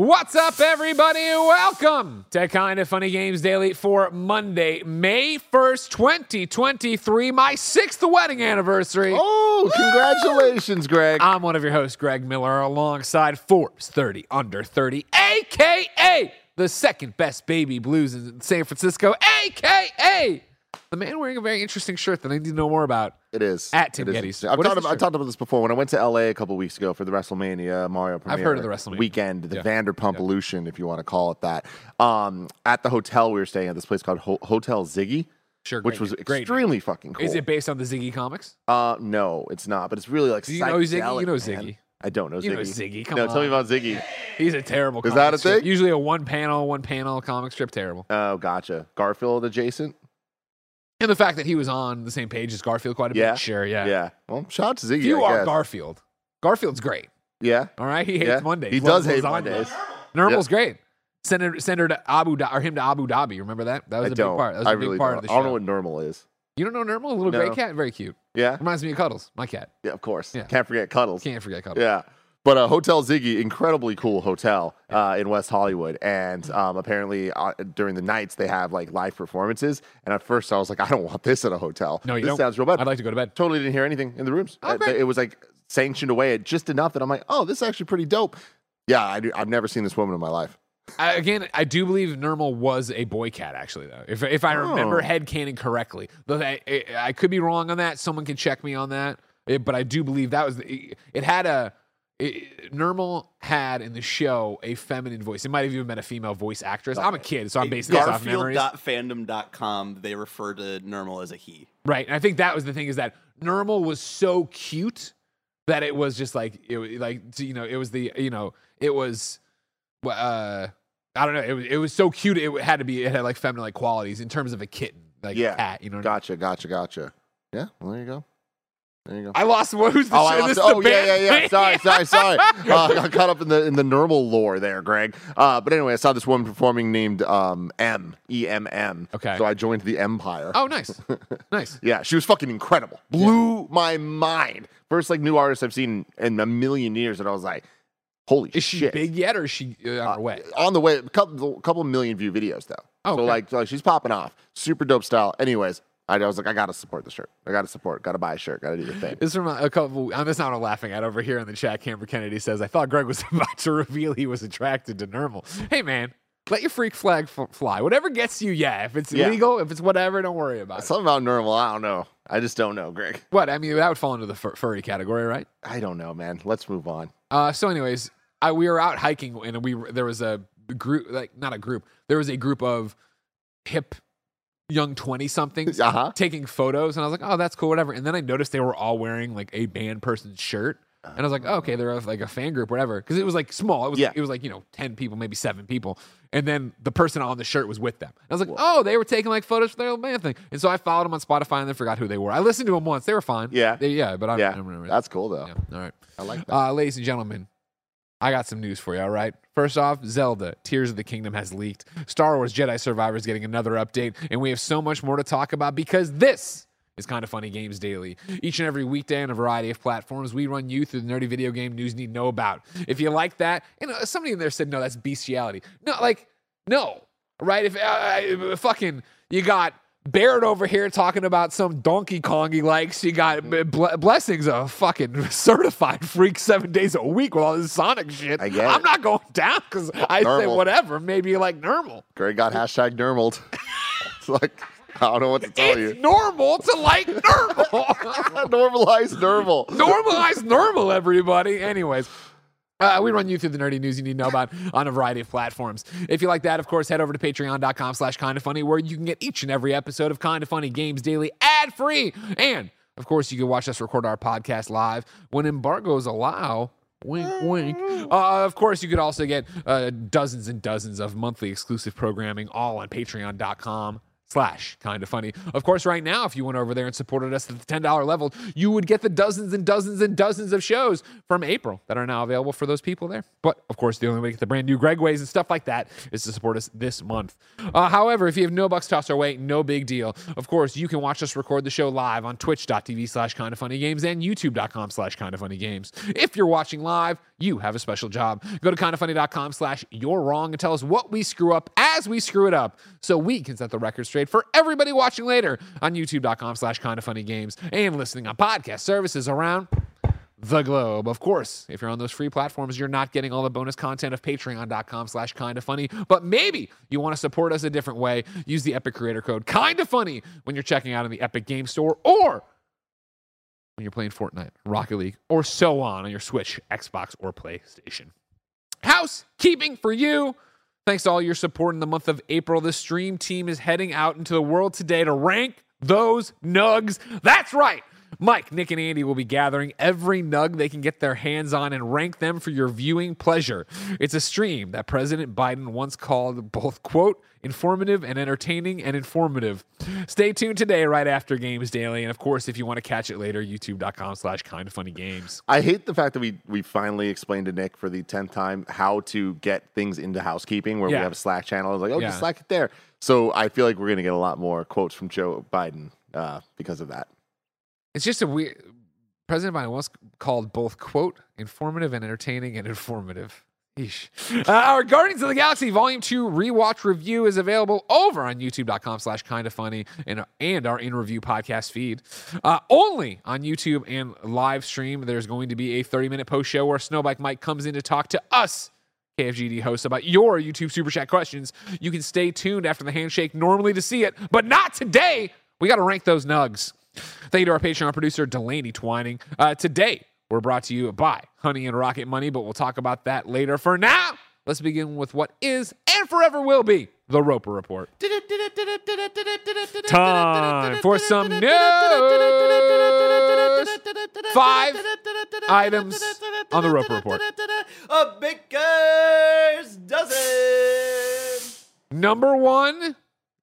What's up, everybody? Welcome to Kind of Funny Games Daily for Monday, May 1st, 2023, my sixth wedding anniversary. Oh, congratulations, Greg. I'm one of your hosts, Greg Miller, alongside Forbes 30 Under 30, aka the second best baby blues in San Francisco, aka the man wearing a very interesting shirt that I need to know more about. It is At Tim. Gettys. I've talked, about, I talked about this before. When I went to LA a couple weeks ago for the WrestleMania Mario premiere, I've heard of the WrestleMania. weekend, the Yeah. Vanderpump Illusion, if you want to call it that. Um, at the hotel we were staying at, this place called Ho- Hotel Ziggy, Sure, which was great. extremely fucking cool. Is it based on the Ziggy comics? Uh, no, it's not. But it's really like Do you know Ziggy? You know man. Ziggy. I don't know Ziggy. You know Ziggy, come no, tell me about Ziggy. He's a terrible. Is comic that a strip. thing? Usually a one panel, one panel comic strip. Terrible. Oh, gotcha. Garfield adjacent. And the fact that he was on the same page as Garfield quite a Yeah. bit. Sure, yeah. Yeah. Well, shout out to Ziggy. If you I are guess. Garfield, Garfield's great. Yeah. All right, he hates Yeah. Mondays. He does hate. Mondays. Normal's great. Send her, send her to Abu Dhabi, or him to Abu Dhabi. Remember that? That was I a big don't. part. That was I a big really part don't. of the show. I don't know what normal is. You don't know Normal? A little No. gray cat, very cute. Yeah. Reminds me of Cuddles, my cat. Yeah, of course. Yeah. Can't forget Cuddles. Can't forget Cuddles. Yeah. But uh, Hotel Ziggy, incredibly cool hotel uh, in West Hollywood, and um, apparently uh, during the nights they have like live performances. And at first I was like, I don't want this at a hotel. No, you this don't. sounds real bad. I'd like to go to bed. totally didn't hear anything in the rooms. Oh, Uh, it was like sanctioned away at just enough that I'm like, oh, this is actually pretty dope. Yeah, I do, I've never seen this woman in my life. I, again, I do believe Normal was a boy cat, actually, though. If, if I remember Oh. headcanon correctly. Though I, I, I could be wrong on that. Someone can check me on that. It- but I do believe that was the, it had a. It, Normal had in the show a feminine voice. It might have even been a female voice actress. I'm a kid, so I'm basing this off memories. Garfield.fandom.com, they refer to Normal as a he. Right. And I think that was the thing is that Normal was so cute that it was just like it was like you know, it was the you know, it was uh I don't know, it was it was so cute it had to be it had like feminine like qualities in terms of a kitten, like yeah. a cat, you know. what I mean? Gotcha, gotcha, gotcha. Yeah, well, there you go. There you go. I lost who's the Oh? I This lost, the oh yeah, band? yeah, yeah. Sorry, sorry, sorry. Uh, I got caught up in the in the normal lore there, Greg. Uh, but anyway, I saw this woman performing named um, M E M M. Okay. So I joined the Empire. Oh nice. nice. Yeah, she was fucking incredible. Blew my mind. First like new artist I've seen in a million years, and I was like, holy shit. Is she big yet or is she uh, on her way? On the way, a couple, couple million view videos though. Oh, so okay. like, so like she's popping off. Super dope style. Anyways, I, I was like, I gotta support the shirt. I gotta support. Gotta buy a shirt. Gotta do the thing. This is from a, couple. I'm just not laughing at over here in the chat. Cameron Kennedy says, "I thought Greg was about to reveal he was attracted to Normal." Hey, man, let your freak flag fly. Whatever gets you, yeah. If it's Yeah. illegal, if it's whatever, don't worry about it. Something about normal. I don't know. I just don't know, Greg. What? I mean, that would fall into the fur- furry category, right? I don't know, man. Let's move on. Uh, so, anyways, I, we were out hiking and we there was a group, like not a group, there was a group of hip young twenty somethings Uh-huh. taking photos, and I was like, oh, that's cool, whatever. And then I noticed they were all wearing like a band person's shirt. And I was like, oh, okay, they're like a fan group, whatever. Because it was like small. It was Yeah. it was like you know ten people, maybe seven people. And then the person on the shirt was with them. And I was like, oh, they were taking like photos for their old band thing. And so I followed them on Spotify and then forgot who they were. I listened to them once; they were fine. Yeah. They- yeah, but I, yeah, I don't remember. that's cool though. Yeah, all right. I like that. Uh, ladies and gentlemen, I got some news for you, all right? First off, Zelda Tears of the Kingdom has leaked. Star Wars Jedi Survivor is getting another update, and we have so much more to talk about because this is Kind of Funny Games Daily. Each and every weekday on a variety of platforms, we run you through the nerdy video game news you need to know about. If you like that, know, somebody in there said, no, that's bestiality. No, like, no, right? If uh, uh, fucking, you got Barrett over here talking about some Donkey Kong he likes. You got mm-hmm. Ble- Blessings, a fucking certified freak seven days a week with all this Sonic shit. I get I'm it. not going down because I say whatever. Maybe like normal. Greg got hashtag normaled. it's like I don't know what to tell It's you. normal to like normal. Normalize normal. Normalize normal, everybody. Anyways, Uh, we run you through the nerdy news you need to know about on a variety of platforms. If you like that, of course, head over to patreon.com slash kind of funny, where you can get each and every episode of Kind of Funny Games Daily ad free. And, of course, you can watch us record our podcast live when embargoes allow. Wink, wink. Uh, of course, you could also get uh, dozens and dozens of monthly exclusive programming all on patreon.com slash kind of funny. Of course, right now, if you went over there and supported us at the $10 level, you would get the dozens and dozens and dozens of shows from April that are now available for those people there. But of course, the only way to get the brand new Greg Ways and stuff like that is to support us this month. Uh, however, if you have no bucks tossed our way, no big deal. Of course, you can watch us record the show live on twitch.tv slash kind of funny games and youtube.com slash kind of funny games. If you're watching live, you have a special job. Go to kindoffunny.com slash you're wrong and tell us what we screw up as we screw it up so we can set the record straight for everybody watching later on youtube.com slash kind of funny games and listening on podcast services around the globe. Of course, if you're on those free platforms, you're not getting all the bonus content of patreon.com slash kind of funny. But maybe you want to support us a different way. Use the Epic Creator Code kind of funny when you're checking out in the Epic Game Store or when you're playing Fortnite, Rocket League, or so on on your Switch, Xbox, or PlayStation. Housekeeping for you. Thanks to all your support in the month of April. The stream team is heading out into the world today to rank those nugs. That's right. Mike, Nick, and Andy will be gathering every nug they can get their hands on and rank them for your viewing pleasure. It's a stream that President Biden once called both, quote, informative and entertaining and informative. Stay tuned today right after Games Daily. And of course, if you want to catch it later, youtube.com slash kind of funny games. I hate the fact that we we finally explained to Nick for the tenth time how to get things into housekeeping, where Yeah. we have a Slack channel. It's like, oh, Yeah. just Slack it there. So I feel like we're gonna get a lot more quotes from Joe Biden uh, because of that. It's just a weird. President Biden once called both quote informative and entertaining and informative. Uh, our Guardians of the Galaxy Volume 2 rewatch review is available over on youtube.com slash kind of funny and, and our in review podcast feed. Uh, only on YouTube and live stream, there's going to be a 30 minute post show where Snowbike Mike comes in to talk to us. KFGD hosts about your YouTube super chat questions. You can stay tuned after the handshake normally to see it, but not today. We got to rank those nugs. Thank you to our Patreon producer, Delaney Twining. Uh, today, we're brought to you by Honey and Rocket Money, but we'll talk about that later. For now, let's begin with what is and forever will be the Roper Report. Time for some news. Five items on the Roper Report. A baker's dozen. Number one,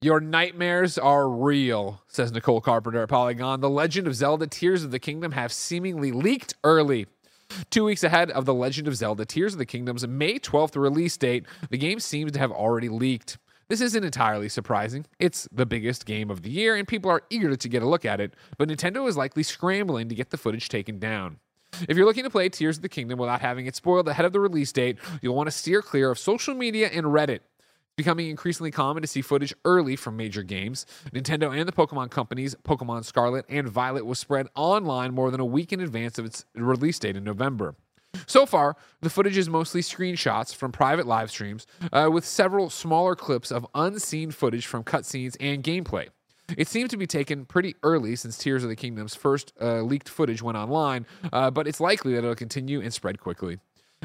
your nightmares are real, says Nicole Carpenter at Polygon. The Legend of Zelda Tears of the Kingdom have seemingly leaked early. Two weeks ahead of The Legend of Zelda Tears of the Kingdom's May 12th release date, the game seems to have already leaked. This isn't entirely surprising. It's the biggest game of the year, and people are eager to get a look at it, but Nintendo is likely scrambling to get the footage taken down. If you're looking to play Tears of the Kingdom without having it spoiled ahead of the release date, you'll want to steer clear of social media and Reddit. Becoming increasingly common to see footage early from major games. Nintendo and the Pokemon companies, Pokemon Scarlet and Violet, was spread online more than a week in advance of its release date in November. So far, the footage is mostly screenshots from private live streams, uh, with several smaller clips of unseen footage from cutscenes and gameplay. It seemed to be taken pretty early since Tears of the Kingdom's first uh, leaked footage went online, uh, but it's likely that it'll continue and spread quickly.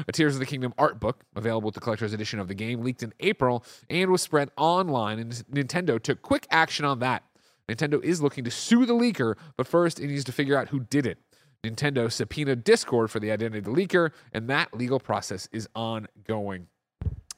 A Tears of the Kingdom art book, available with the collector's edition of the game, leaked in April and was spread online, and Nintendo took quick action on that. Nintendo is looking to sue the leaker, but first it needs to figure out who did it. Nintendo subpoenaed Discord for the identity of the leaker, and that legal process is ongoing.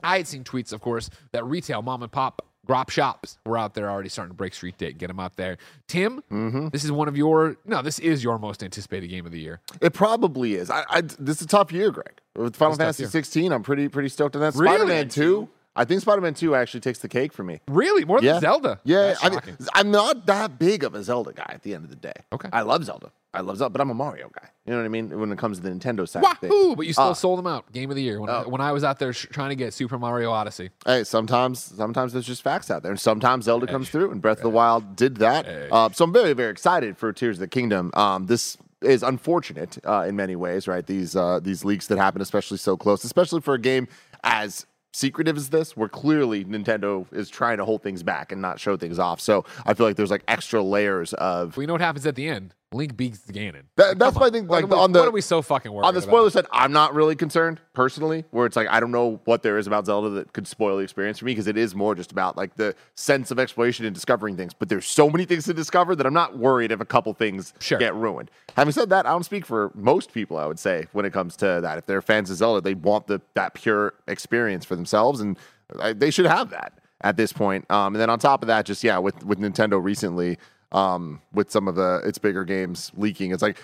I had seen tweets, of course, that retail mom and pop grop shops We're out there already starting to break street date, get them out there. Tim, Mm-hmm. this is one of your no, this is your most anticipated game of the year. It probably is. I, I this is a tough year, Greg. With Final It's a tough Fantasy 16, I'm pretty pretty stoked on that. Really? Spider-Man 2. I think Spider-Man 2 actually takes the cake for me. Really, more than Yeah. Zelda. Yeah, I mean. I'm not that big of a Zelda guy at the end of the day. Okay. I love Zelda. I love Zelda, but I'm a Mario guy. You know what I mean? When it comes to the Nintendo side. Wahoo! But you still Uh, sold them out. Game of the year. When, I, Oh. when I was out there sh- trying to get Super Mario Odyssey. Hey, sometimes sometimes there's just facts out there, and sometimes Zelda comes through, and Breath of the Wild did that. Uh, so I'm very very excited for Tears of the Kingdom. Um, this is unfortunate uh, in many ways, right? These uh, these leaks that happen, especially so close, especially for a game as secretive as this, where clearly Nintendo is trying to hold things back and not show things off. So I feel like there's like extra layers of We know what happens at the end. Link beats Ganon. That- Like, that's my on. thing, like, we- on the- what are we so fucking worried on the about? spoiler side, I'm not really concerned personally. Where it's like I don't know what there is about Zelda that could spoil the experience for me because it is more just about like the sense of exploration and discovering things. But there's so many things to discover that I'm not worried if a couple things Sure. get ruined. Having said that, I don't speak for most people. I would say when it comes to that, if they're fans of Zelda, they want the that pure experience for themselves, and uh, they should have that at this point. Um, and then on top of that, just yeah, with with Nintendo recently, um, with some of the its bigger games leaking, it's like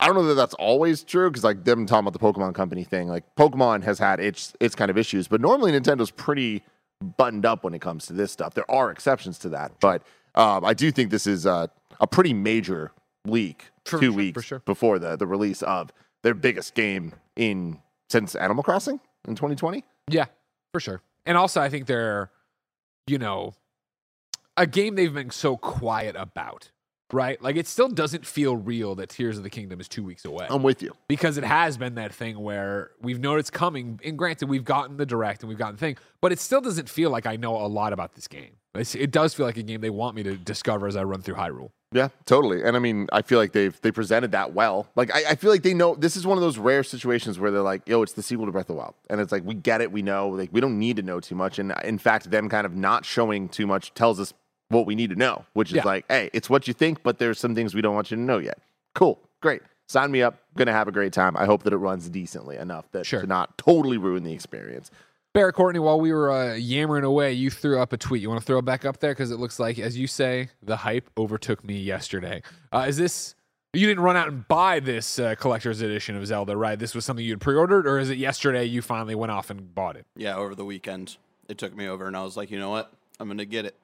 I don't know that that's always true because like them talking about the Pokemon Company thing, like Pokemon has had its its kind of issues, but normally Nintendo's pretty buttoned up when it comes to this stuff. There are exceptions to that, but um, I do think this is uh, a pretty major leak For two sure, weeks sure. before the the release of their biggest game in since Animal Crossing in 2020. Yeah, for sure. And also, I think they're, you know, a game they've been so quiet about, right? Like it still doesn't feel real that Tears of the Kingdom is two weeks away I'm with you. because it has been that thing where we've known it's coming. And granted, we've gotten the direct and we've gotten the thing, but it still doesn't feel like I know a lot about this game. It's, it does feel like a game they want me to discover as I run through Hyrule. Yeah, totally. And I mean, I feel like they've they presented that well. Like I, I feel like they know this is one of those rare situations where they're like, yo, it's the sequel to Breath of the Wild. And it's like we get it, we know, like we don't need to know too much. And in fact, them kind of not showing too much tells us what we need to know, which is Yeah. like, hey, it's what you think, but there's some things we don't want you to know yet. Cool, great. Sign me up. Gonna have a great time. I hope that it runs decently enough that Sure. to not totally ruin the experience. Barrett Courtney, while we were uh, yammering away, you threw up a tweet. You want to throw it back up there? Because it looks like, as you say, the hype overtook me yesterday. Uh, is this, you didn't run out and buy this uh, collector's edition of Zelda, right? This was something you had pre ordered, or is it yesterday you finally went off and bought it? Yeah, over the weekend, it took me over, and I was like, you know what? I'm gonna get it.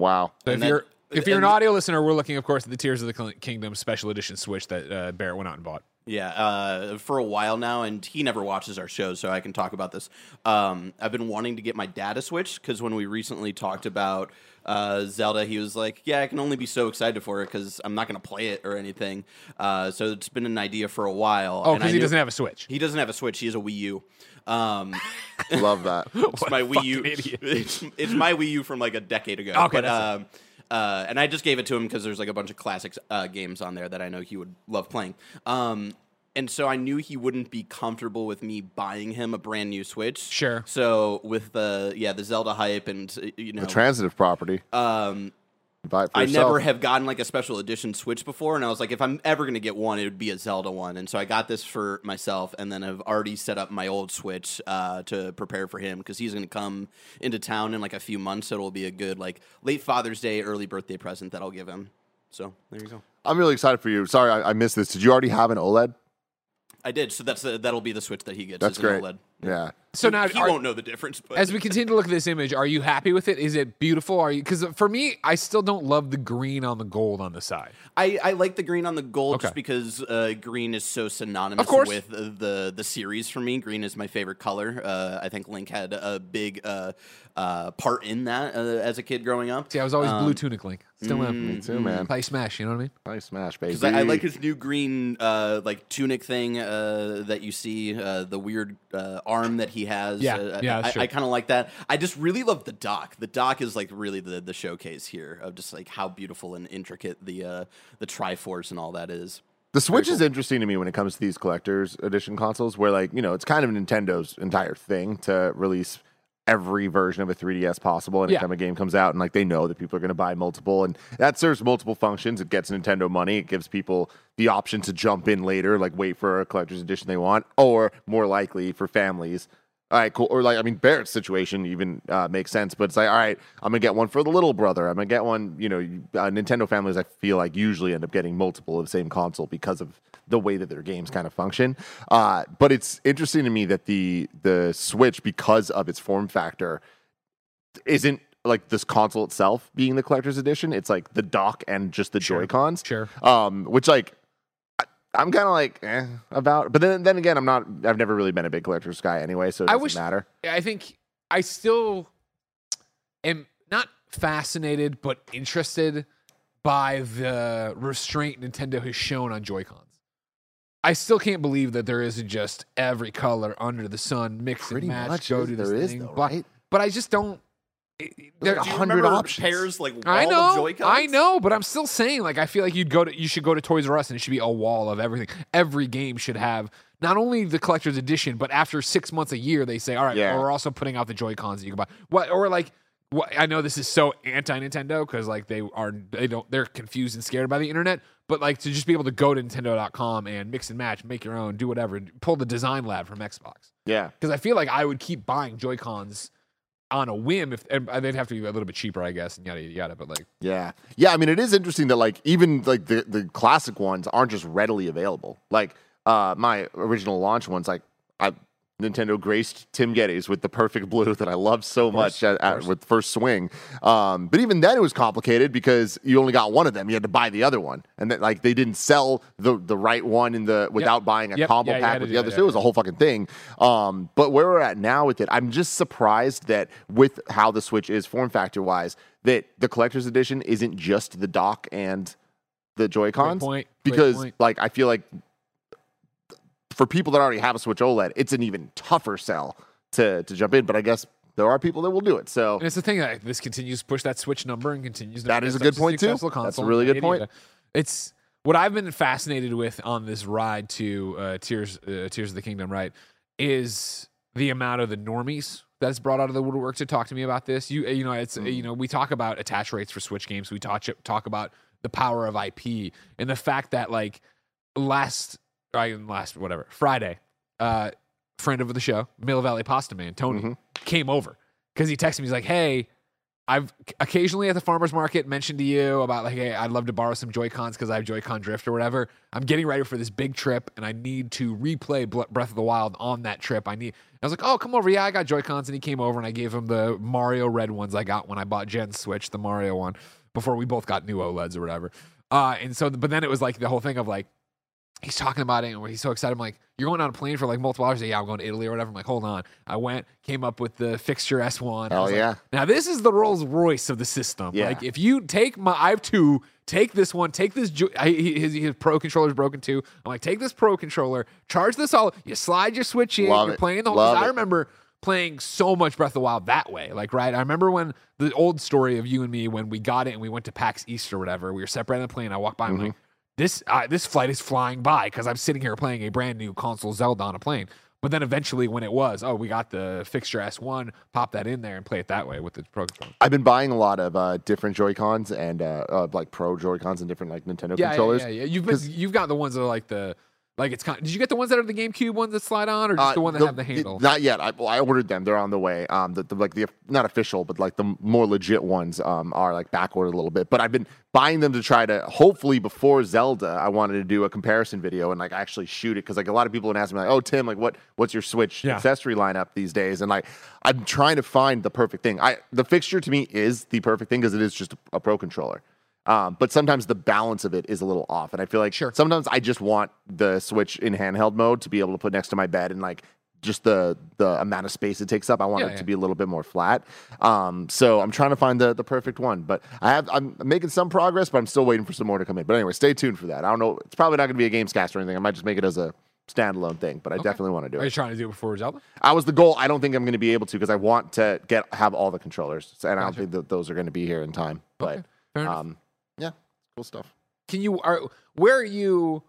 Wow. So if then- you're. If you're an audio listener, we're looking, of course, at the Tears of the Kingdom special edition Switch that uh, Barrett went out and bought. Yeah, uh, for a while now, and he never watches our shows, so I can talk about this. Um, I've been wanting to get my dad a Switch because when we recently talked about uh, Zelda, he was like, "Yeah, I can only be so excited for it because I'm not going to play it or anything." Uh, so it's been an idea for a while. Oh, because he doesn't have a Switch. He doesn't have a Switch. He has a Wii U. Um, Love that. it's What my Wii U. idiot. It's, it's my Wii U from like a decade ago. Okay, but, that's um, uh, and I just gave it to him because there's like a bunch of classic uh, games on there that I know he would love playing. Um, and so I knew he wouldn't be comfortable with me buying him a brand new Switch. Sure. So with the yeah the Zelda hype and uh, you know The transitive property. um, Buy it for I yourself. never have gotten like a special edition Switch before, and I was like, if I'm ever gonna get one, it would be a Zelda one. And so I got this for myself, and then I've already set up my old Switch uh, to prepare for him because he's gonna come into town in like a few months. So it'll be a good like late Father's Day, early birthday present that I'll give him. So there you go. I'm really excited for you. Sorry, I, I missed this. Did you already have an OLED? I did. So that's uh, that'll be the Switch that he gets. That's great. OLED. Yeah. So now, he are- won't know the difference. But as we continue to look at this image, are you happy with it? Is it beautiful? Are you? Because for me, I still don't love the green on the gold on the side. I, I like the green on the gold Okay. just because uh, green is so synonymous with the the series for me. Green is my favorite color. Uh, I think Link had a big uh, uh, part in that uh, as a kid growing up. See, I was always blue Um, tunic Link. Still am. Me too, man. Play Smash. You know what I mean? Nice smash, baby. Because I, I like his new green uh, like tunic thing uh, that you see, uh, the weird uh, arm that he has. Yeah, uh, yeah, that's I, true. I kind of like that. I just really love the dock. The dock is like really the, the showcase here of just like how beautiful and intricate the uh, the Triforce and all that is. The Switch is interesting to me when it comes to these collector's edition consoles, where like you know it's kind of Nintendo's entire thing to release every version of a 3DS possible Yeah. anytime a game comes out, and like they know that people are going to buy multiple, and that serves multiple functions. It gets Nintendo money. It gives people the option to jump in later, like wait for a collector's edition they want, or more likely for families. All right, cool. Or like, I mean, Barrett's situation even uh, makes sense, but it's like, all right, I'm gonna get one for the little brother. I'm gonna get one. You know, uh, Nintendo families, I feel like usually end up getting multiple of the same console because of the way that their games kind of function. Uh, but it's interesting to me that the the Switch, because of its form factor, isn't like this console itself being the collector's edition. It's like the dock and just the Sure. Joy Cons. Sure. Um, which like I, I'm kind of like eh, about, but then then again, I'm not. I've never really been a big collector's guy anyway, so it I doesn't wish- matter. I think I still am not fascinated, but interested by the restraint Nintendo has shown on Joy Cons. I still can't believe that there isn't just every color under the sun, mix Pretty and match, much go to this there is thing. though, but, right? but I just don't. Eh, there- like Do 100 options. pairs like I know? I know, but I'm still saying, like, I feel like you'd go to, you should go to Toys R Us, and it should be a wall of everything. Every game should have not only the collector's edition, but after six months a year, they say, all right, Yeah. we're also putting out the Joy Cons that you can buy. What or like, what I know this is so anti Nintendo because like they are they don't they're confused and scared by the internet, but like to just be able to go to Nintendo.com and mix and match, make your own, do whatever, pull the design lab from Xbox. Yeah. Because I feel like I would keep buying Joy Cons on a whim if and they'd have to be a little bit cheaper, I guess, and yada yada yada. But like. Yeah. Yeah, I mean it is interesting that like even like the, the classic ones aren't just readily available. Like uh my original launch ones like I Nintendo graced Tim Gettys with the perfect blue that I love so much at, at, with first swing. Um, but even then it was complicated because you only got one of them. You had to buy the other one. And that like they didn't sell the the right one in the without buying a Yep. combo Yeah, pack with the that, other. yeah, So it was a whole fucking thing. Um, but where we're at now with it, I'm just surprised that with how the Switch is form factor wise, that the collector's edition isn't just the dock and the Joy Cons. point, Because point. like I feel like for people that already have a Switch OLED, it's an even tougher sell to to jump in. But I guess there are people that will do it. So And it's the thing that this continues to push that Switch number and continues. To That is a good point, too. That's a really good point. It's what I've been fascinated with on this ride to uh, Tears uh, Tears of the Kingdom. Right, is the amount of the normies that's brought out of the woodwork to talk to me about this. You you know it's Mm. you know we talk about attach rates for Switch games. We talk talk about the power of IP and the fact that like last I last whatever Friday, uh, friend of the show, Mill Valley Pasta Man Tony Mm-hmm. came over because he texted me. He's like, "Hey, I've occasionally at the farmers market mentioned to you about like, hey, I'd love to borrow some Joy Cons because I have Joy-Con drift or whatever. I'm getting ready for this big trip and I need to replay Breath of the Wild on that trip. I need. I was like, oh, come over. Yeah, I got Joy Cons, and he came over and I gave him the Mario red ones I got when I bought Jen's Switch, the Mario one, before we both got new OLEDs or whatever. Uh, and so, but then it was like the whole thing of like, he's talking about it and he's so excited. I'm like, you're going on a plane for like multiple hours? Yeah, I'm going to Italy or whatever. I'm like, hold on. I went, came up with the fixture S1. I Hell was like, yeah. now this is the Rolls Royce of the system. Yeah. Like if you take my, I have two. Take this one. Take this. I, his, his pro controller's broken too. I'm like, take this pro controller. Charge this all. You slide your switch in. Love you're it. playing the whole. I remember playing so much Breath of the Wild that way. Like right. I remember when the old story of you and me when we got it and we went to PAX East or whatever. We were separated on the plane. I walked by. I'm Mm-hmm. like, this uh, this flight is flying by because I'm sitting here playing a brand new console Zelda on a plane. But then eventually, when it was, oh, we got the fixture S1, pop that in there and play it that way with the Pro Controller. I've been buying a lot of uh, different Joy Cons and uh, uh, like Pro Joy Cons and different like Nintendo Yeah, yeah, controllers. yeah, yeah. You've been, you've got the ones that are like the like it's kind. Did you get the ones that are the GameCube ones that slide on, or just Uh, the one that have the handle? Not yet. I, well, I ordered them. They're on the way. Um, the, the like the not official, but like the more legit ones um are like back ordered a little bit. But I've been buying them to try to hopefully before Zelda, I wanted to do a comparison video and like actually shoot it because like a lot of people would ask me like, oh Tim, like what what's your Switch Yeah. accessory lineup these days? And like I'm trying to find the perfect thing. I the fixture to me is the perfect thing because it is just a, a pro controller. Um, but sometimes the balance of it is a little off, and I feel like Sure. sometimes I just want the Switch in handheld mode to be able to put next to my bed and like just the the amount of space it takes up. I want Yeah, it yeah. to be a little bit more flat. Um, so I'm trying to find the the perfect one, but I have I'm making some progress, but I'm still waiting for some more to come in. But anyway, stay tuned for that. I don't know. It's probably not going to be a Gamescast or anything. I might just make it as a standalone thing, but I definitely want to do it. Are you trying to do it before Zelda? I was the goal. I don't think I'm going to be able to because I want to get have all the controllers, and I don't think that those are going to be here in time. But Okay, fair enough. um, yeah, cool stuff. Can you are where are you?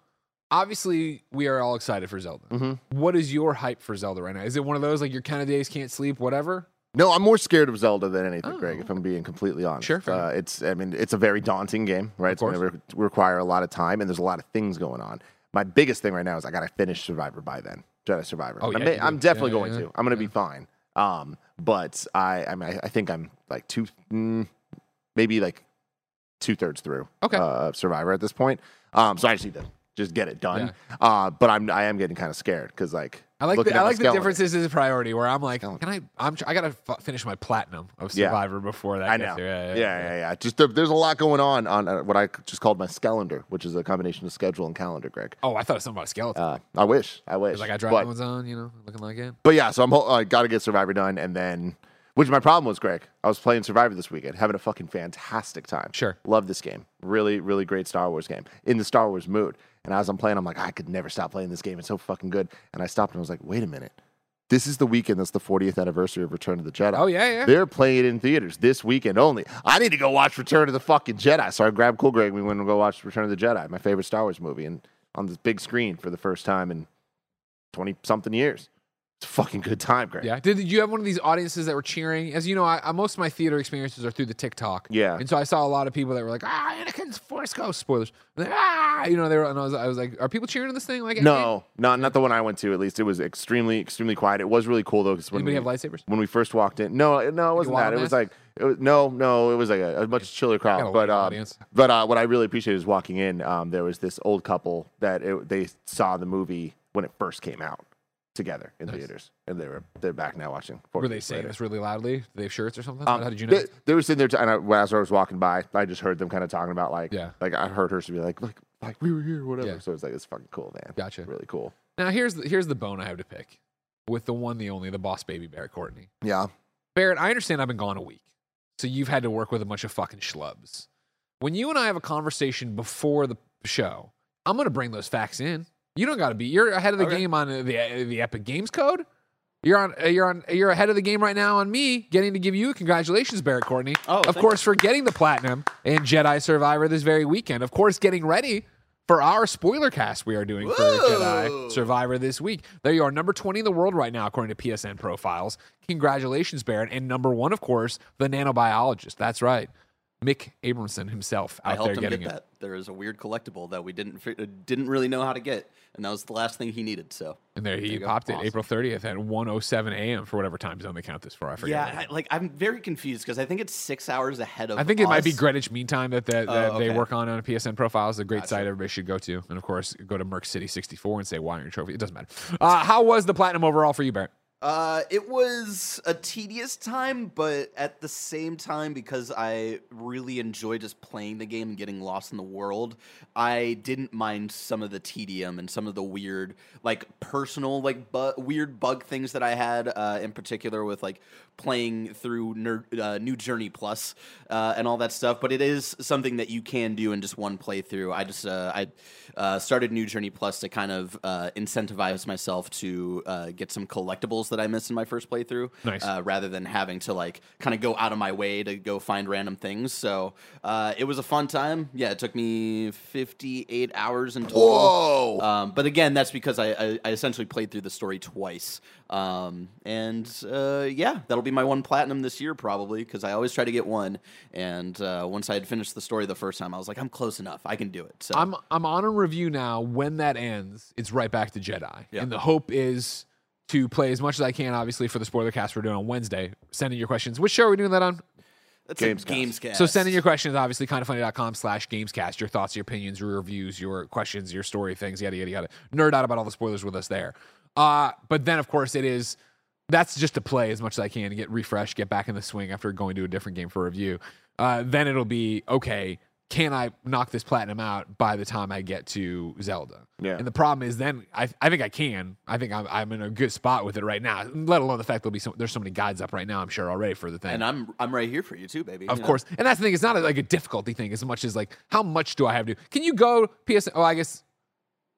Obviously, we are all excited for Zelda. Mm-hmm. What is your hype for Zelda right now? Is it one of those like your kind of days can't sleep, whatever? No, I'm more scared of Zelda than anything, Greg. Oh. If I'm being completely honest, Sure, uh, it's. I mean, it's a very daunting game, right? It's going to re- require a lot of time, and there's a lot of things going on. My biggest thing right now is I got to finish Survivor by then, Jedi Survivor. Oh, yeah, I'm. I'm definitely Yeah, going yeah, to. I'm going to be fine. Um, but I, I mean, I, I think I'm like two, mm, maybe like two thirds through. Okay. Uh, of Survivor at this point. Um, so I just need to just get it done. Uh, but I'm, I am getting kind of scared because like I like the, I like the differences as a priority. Where I'm like, Skeleton. can I? I'm I gotta f- finish my platinum of Yeah. Survivor before that. I know. here. Yeah, yeah, yeah. Just there, there's a lot going on on uh, what I just called my Skelender, which is a combination of schedule and calendar, Greg. Oh, I thought it was something about a skeleton. Uh, I wish, I wish. Because I dry but, ones on, you know, looking like it. but yeah, so I'm I got to get Survivor done, and then, which my problem was, Greg. I was playing Survivor this weekend, having a fucking fantastic time. Sure. love this game. Really, really great Star Wars game in the Star Wars mood. And as I'm playing, I'm like, I could never stop playing this game. It's so fucking good. And I stopped and I was like, wait a minute. this is the weekend that's the 40th anniversary of Return of the Jedi. Oh, yeah, yeah. They're playing it in theaters this weekend only. I need to go watch Return of the fucking Jedi. So I grabbed Cool Greg. We went and go watch Return of the Jedi, my favorite Star Wars movie, and on this big screen for the first time in 20 something years. It's a fucking good time, Greg. Yeah. Did, did you have one of these audiences that were cheering? As you know, I, I, most of my theater experiences are through the TikTok. Yeah. And so I saw a lot of people that were like, ah, Anakin's Force Ghost. Spoilers. Like, ah, you know, they were, and I was, I was like, are people cheering in this thing? Like, no, not not the one I went to. At least it was extremely, extremely quiet. It was really cool though. Because when Anybody we, have lightsabers? when we first walked in, no, no, it wasn't that. It was like, it was, no, no, it was like a, a much chiller crowd. But um, but uh, what I really appreciated is walking in. Um, there was this old couple that it, they saw the movie when it first came out together in Nice. theaters, and they were they're back now watching. Were they saying later. this really loudly? Do they have shirts or something? Um, How did you know? They, they were sitting there, t- and I, as I was walking by, I just heard them kind of talking about like, Yeah. like I heard her to be like, like, like we were here, whatever. Yeah. So it's like it's fucking cool, man. Gotcha. Really cool. Now here's the, here's the bone I have to pick with the one, the only, the boss baby Barrett Courtney. Yeah. Barrett, I understand I've been gone a week, so you've had to work with a bunch of fucking schlubs. When you and I have a conversation before the show, I'm gonna bring those facts in. You don't got to be. You're ahead of the Okay. game on uh, the uh, the Epic Games code. You're on. uh, You're on. You're ahead of the game right now on me getting to give you congratulations, Barrett Courtney. Oh, of course, for getting the platinum and Jedi Survivor this very weekend. Of course, getting ready for our spoiler cast we are doing for Jedi Survivor this week. There you are, number 20 in the world right now, according to PSN profiles. Congratulations, Barrett. And number one, of course, the nanobiologist. That's right. Mick Abramson himself I out helped there him getting get it. that. There is a weird collectible that we didn't didn't really know how to get, and that was the last thing he needed. So And there he you popped it Awesome. April 30th at 107 a.m. for whatever time zone they count this for. I forget. yeah, I, like I'm very confused because I think it's six hours ahead of. I think it might be. Greenwich Mean Time that, that, that Oh, they work on on a PSN profile. profiles. A great Gotcha. site everybody should go to. And of course, go to Merc City 64 and say, why aren't your trophy? It doesn't matter. Uh, how was the platinum overall for you, Barrett? Uh, it was a tedious time, but at the same time, because I really enjoy just playing the game and getting lost in the world, I didn't mind some of the tedium and some of the weird, like personal, like bu- weird bug things that I had. Uh, in particular, with like playing through uh, New Journey Plus uh, and all that stuff. But it is something that you can do in just one playthrough. I just uh, I started New Journey Plus to kind of incentivize myself to get some collectibles that I missed in my first playthrough, Nice. uh, rather than having to like kind of go out of my way to go find random things. So uh, it was a fun time. Yeah, it took me 58 hours in total. Whoa. Um, but again, that's because I, I, I essentially played through the story twice. Um, and uh, yeah, that'll be my one platinum this year probably because I always try to get one. And uh, once I had finished the story the first time, I was like, I'm close enough. I can do it. So I'm I'm on a review now. When that ends, it's right back to Jedi. Yeah. And the hope is to play as much as I can, obviously, for the spoiler cast we're doing on Wednesday. Send in your questions. Which show are we doing that on? that's Gamescast. Gamescast. So send in your questions, obviously, kindoffunny.com slash gamescast, your thoughts, your opinions, your reviews, your questions, your story things, yada, yada, yada. Nerd out about all the spoilers with us there. Uh, but then, of course, it is that's just to play as much as I can to get refreshed, get back in the swing after going to a different game for review. Uh, then it'll be okay. Can I knock this platinum out by the time I get to Zelda? Yeah. And the problem is, then I, I think I can. I think I'm, I'm in a good spot with it right now. Let alone the fact there'll be so, there's so many guides up right now. I'm sure already for the thing. And I'm I'm right here for you too, baby. Of You know? course. And that's the thing. It's not like a difficulty thing as much as like how much do I have to do? Can you go PSN? Oh, I guess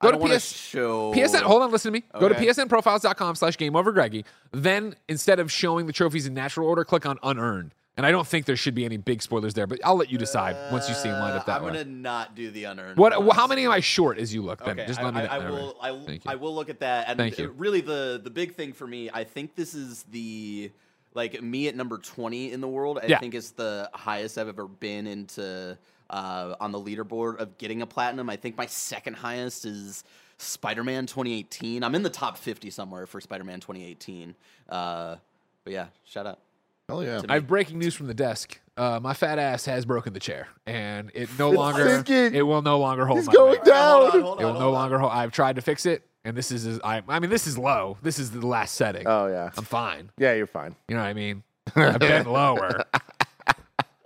go don't to PS, show PSN. Hold on, listen to me. Go to Okay. psnprofiles.com slash game over Greggy. Then instead of showing the trophies in natural order, click on unearned. And I don't think there should be any big spoilers there, but I'll let you decide once you see them lined up Uh, that I'm way. gonna not do the unearned. What? ones. How many am I short as you look? Then Okay, just I, let me. I, I know. will. I, will- Thank you. I will look at that. And Thank you. really, the the big thing for me, I think this is the like me at number twenty in the world. I Yeah. think it's the highest I've ever been into uh, on the leaderboard of getting a platinum. I think my second highest is Spider-Man 2018. I'm in the top 50 somewhere for Spider-Man 2018. Uh, but yeah, shout out. Hell yeah. I have breaking news from the desk. Uh, my fat ass has broken the chair, and it no It's longer sinking. it will no longer hold He's my going weight. down. Hold on, hold It will on, no on. longer hold. I've tried to fix it, and this is I. I mean, this is low. This is the last setting. Oh yeah. I'm fine. Yeah, you're fine. You know what I mean? I've been lower.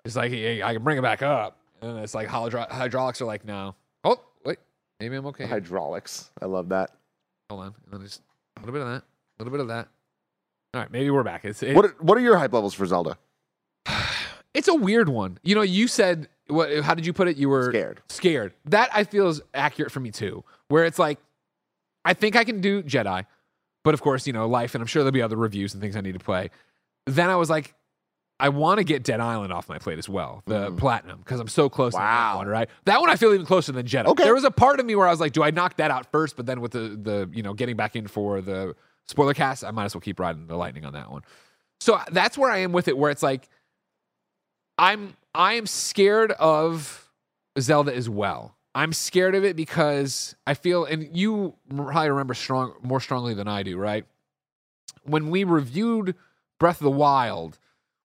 It's like hey, I can bring it back up, and it's like hydro- hydraulics are like no. Oh wait, maybe I'm okay. Hydraulics. I love that. Hold on, and then just a little bit of that, a little bit of that. All right, maybe we're back. It's it, What are, What are your hype levels for Zelda? It's a weird one. You know, you said what? How did you put it? You were Scared. Scared. That I feel is accurate for me too. Where it's like, I think I can do Jedi, But of course, you know, life, and I'm sure there'll be other reviews and things I need to play. Then I was like, I want to get Dead Island off my plate as well, the mm-hmm. platinum, because I'm so close to that Wow. one, right? That one I feel even closer than Jedi. Okay. There was a part of me where I was like, do I knock that out first? But then with the the you know getting back in for the spoiler cast, I might as well keep riding the lightning on that one. So that's where I am with it, where it's like I'm I am scared of Zelda as well. I'm scared of it because I feel, and you probably remember strong more strongly than I do, right? When we reviewed Breath of the Wild,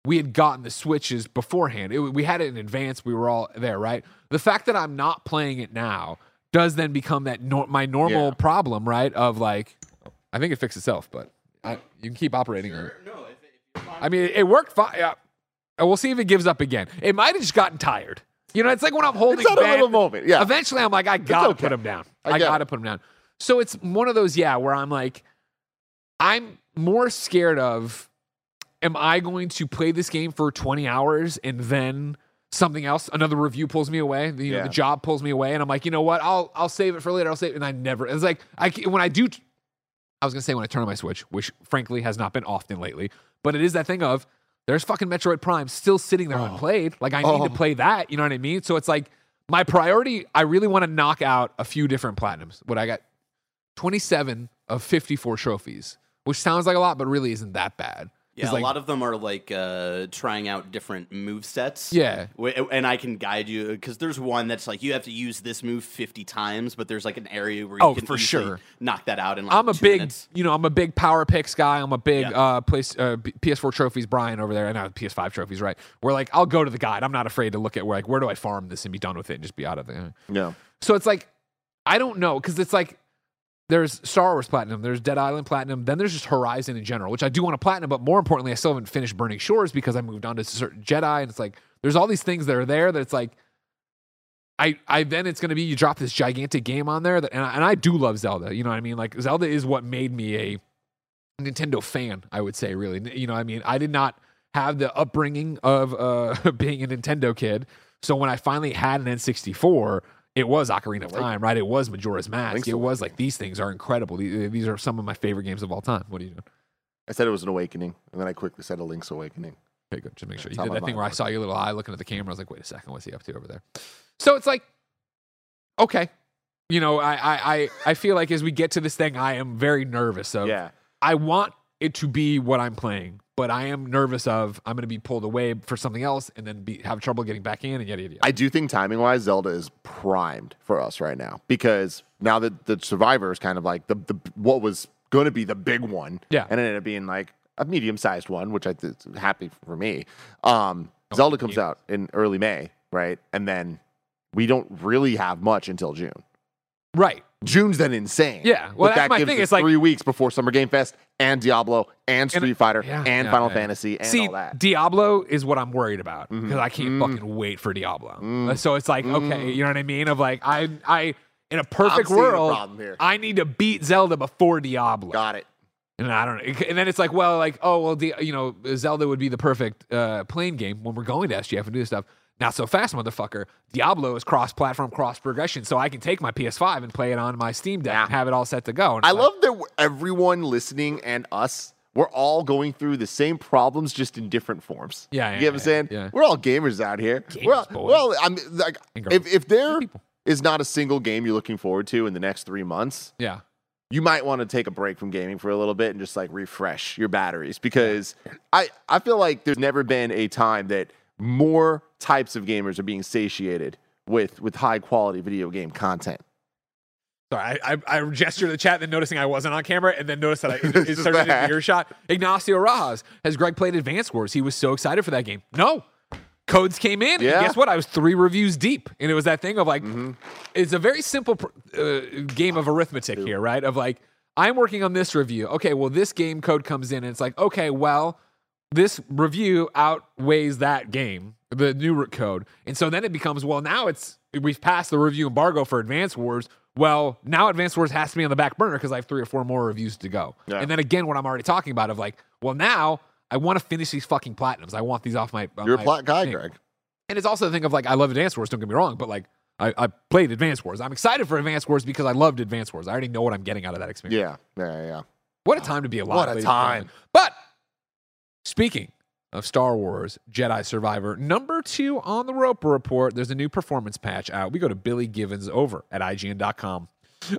we had gotten the switches beforehand. It, we had it in advance. We were all there, right? The fact that I'm not playing it now does then become that nor- my normal Yeah. problem, right? Of like, I think it fixed itself, but I, you can keep operating. Or, No, if, if you're. I mean, it, it worked fine. Yeah. And we'll see if it gives up again. It might have just gotten tired. You know, it's like when I'm holding It's at a little moment. Yeah. Eventually, I'm like, I gotta okay. put him down. I I, gotta it. put him down. So it's one of those, yeah, where I'm like, I'm more scared of, am I going to play this game for 20 hours and then something else, another review pulls me away, you know, Yeah. the job pulls me away, and I'm like, you know what, I'll I'll save it for later. I'll save it, and I never. It's like I when I do. I was gonna say when I turn on my Switch, which frankly has not been often lately, but it is that thing of there's fucking Metroid Prime still sitting there oh. unplayed. Like I need Oh. to play that. You know what I mean? So it's like my priority. I really want to knock out a few different platinums. What I got, 27 of 54 trophies, which sounds like a lot, but really isn't that bad. Yeah, 'Cause, a like, lot of them are like uh, trying out different move sets. Yeah. Wh- and I can guide you because there's one that's like you have to use this move 50 times, but there's like an area where you Oh, can for sure. knock that out And like I'm a two big, minutes. you know, I'm a big PowerPyx guy. I'm a big Yeah. uh, place, uh, PS4 trophies. Brian over there, and now PS5 trophies, right? Where like I'll go to the guide. I'm not afraid to look at where like where do I farm this and be done with it and just be out of there. Yeah. So it's like I don't know because it's like there's Star Wars Platinum, there's Dead Island Platinum, then there's just Horizon in general, which I do want to platinum, but more importantly, I still haven't finished Burning Shores because I moved on to certain Jedi, and it's like there's all these things that are there that it's like. I, I then it's gonna be you drop this gigantic game on there that and I, and I do love Zelda you know what I mean like Zelda is what made me a Nintendo fan I would say really you know what I mean I did not have the upbringing of uh, being a Nintendo kid so when I finally had an N64 it was Ocarina of Time right it was Majora's Mask it was like these things are incredible these, are some of my favorite games of all time what are you doing I said it was an awakening, and then I quickly said a Link's Awakening. Okay, good. Just make sure you did that thing where I saw your little eye looking at the camera. I was like, wait a second, what's he up to over there? So it's like, okay, you know, I I I, I feel like as we get to this thing, I am very nervous of. Yeah. I want it to be what I'm playing, but I am nervous of I'm going to be pulled away for something else and then be have trouble getting back in and yada yada. yada. I do think timing wise, Zelda is primed for us right now because now that the Survivor is kind of like the, the what was going to be the big one, Yeah. and it ended up being like a medium sized one, which I th- is happy for me. Um, Zelda comes out in early May, right, and then we don't really have much until June. right. June's then insane. Yeah, well, but that my gives thing, us it's like- three weeks before Summer Game Fest and Diablo and Street Fighter Yeah, and yeah, Final yeah. Fantasy and See, all that. Diablo is what I'm worried about because Mhm. I can't Mm. fucking wait for Diablo. Mm. So it's like, okay, Mm. you know what I mean? Of like, I, I, in a perfect a world, problem here. I need to beat Zelda before Diablo. Got it. And I don't know. And then it's like, well, like, oh, well, the, you know, Zelda would be the perfect uh, playing game when we're going to SGF and do this stuff. Not so fast, motherfucker. Diablo is cross platform, cross progression. So I can take my PS5 and play it on my Steam Deck Yeah. and have it all set to go. I like, love that everyone listening and us, we're all going through the same problems, just in different forms. Yeah, yeah, you get what I'm saying? yeah. We're all gamers out here. we're all, Gamers, boys. well, I'm like, if if there is not a single game you're looking forward to in the next three months, Yeah. you might want to take a break from gaming for a little bit and just like refresh your batteries because I I feel like there's never been a time that more types of gamers are being satiated with with high quality video game content. Sorry, I, I, I gestured to the chat, then noticing I wasn't on camera, and then noticed that I it, it started in earshot. Ignacio Rajas has Greg played Advance Wars? He was so excited for that game. No, codes came in. Yeah. guess what? I was three reviews deep, and it was that thing of like, Mm-hmm. it's a very simple uh, game of arithmetic here, right? Of like, I'm working on this review. Okay, well, this game code comes in, and it's like, okay, well, this review outweighs that game, the new root code. And so then it becomes, well, now it's we've passed the review embargo for Advance Wars. Well, now Advance Wars has to be on the back burner because I have three or four more reviews to go. Yeah. And then again, what I'm already talking about of like, well, now I want to finish these fucking platinums. I want these off my. You're a my plat guy, thing. Greg. And it's also the thing of like, I love Advance Wars, don't get me wrong, but like, I, I played Advance Wars. I'm excited for Advance Wars because I loved Advance Wars. I already know what I'm getting out of that experience. Yeah, yeah, yeah. What a time to be alive. What a time. But speaking of Star Wars Jedi Survivor, number two on the Roper Report, there's a new performance patch out. We go to Billy Givens over at IGN.com.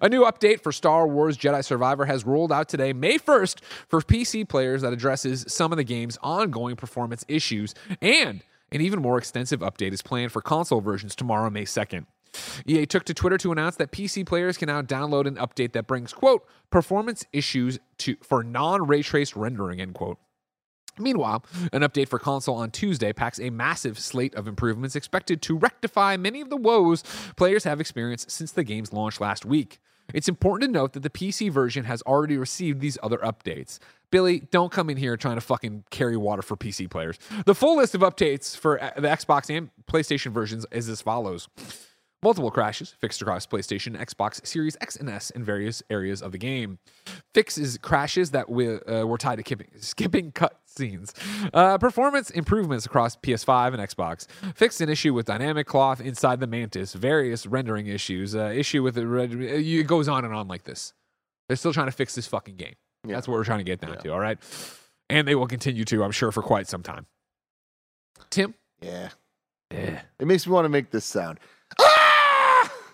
A new update for Star Wars Jedi Survivor has rolled out today, May 1st, for PC players that addresses some of the game's ongoing performance issues. And an even more extensive update is planned for console versions tomorrow, May 2nd. EA took to Twitter to announce that PC players can now download an update that brings, quote, performance issues to for non-ray trace rendering, end quote. Meanwhile, an update for console on Tuesday packs a massive slate of improvements expected to rectify many of the woes players have experienced since the game's launch last week. It's important to note that the PC version has already received these other updates. Billy, don't come in here trying to fucking carry water for PC players. The full list of updates for uh, the Xbox and PlayStation versions is as follows. Multiple crashes fixed across PlayStation, Xbox Series X and S in various areas of the game. Fixes crashes that we, uh, were tied to skipping, skipping cutscenes. Uh, performance improvements across PS5 and Xbox. Fixed an issue with dynamic cloth inside the Mantis. Various rendering issues. Uh, issue with the red. It goes on and on like this. They're still trying to fix this fucking game. Yeah. That's what we're trying to get down to. All right, and they will continue to, I'm sure, for quite some time. Tim. Yeah. Yeah. It makes me want to make this sound.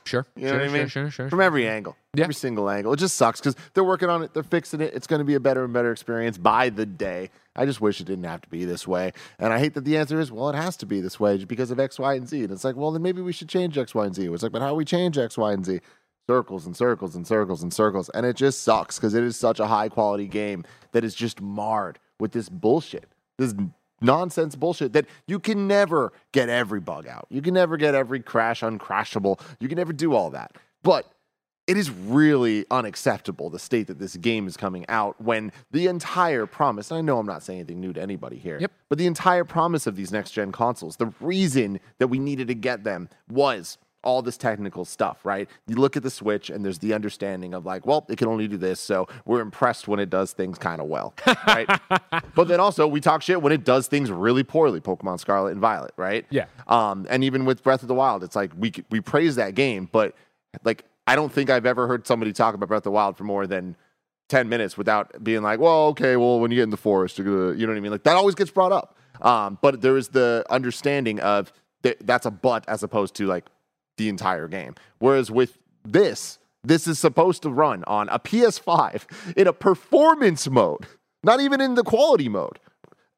Sure. You know sure, what I sure, mean? Sure, sure, From every angle. Yeah. Every single angle. It just sucks because they're working on it. They're fixing it. It's going to be a better and better experience by the day. I just wish it didn't have to be this way. And I hate that the answer is, well, it has to be this way because of X, Y, and Z. And it's like, well, then maybe we should change X, Y, and Z. It's like, but how do we change X, Y, and Z? Circles and circles and circles and circles. And it just sucks because it is such a high quality game that is just marred with this bullshit. This nonsense bullshit that you can never get every bug out. You can never get every crash uncrashable. You can never do all that. But it is really unacceptable the state that this game is coming out when the entire promise, and I know I'm not saying anything new to anybody here, Yep. but the entire promise of these next gen consoles, the reason that we needed to get them was all this technical stuff, right? You look at the Switch and there's the understanding of like, well, it can only do this, so we're impressed when it does things kind of well, right? but then also we talk shit when it does things really poorly, Pokemon Scarlet and Violet, right? Yeah. Um, and even with Breath of the Wild, it's like we we praise that game, but like I don't think I've ever heard somebody talk about Breath of the Wild for more than ten minutes without being like, well, okay, well, when you get in the forest, you know what I mean? Like that always gets brought up. Um, but there is the understanding of th- that's a but as opposed to like the entire game. Whereas with this, this is supposed to run on a PS5 in a performance mode, not even in the quality mode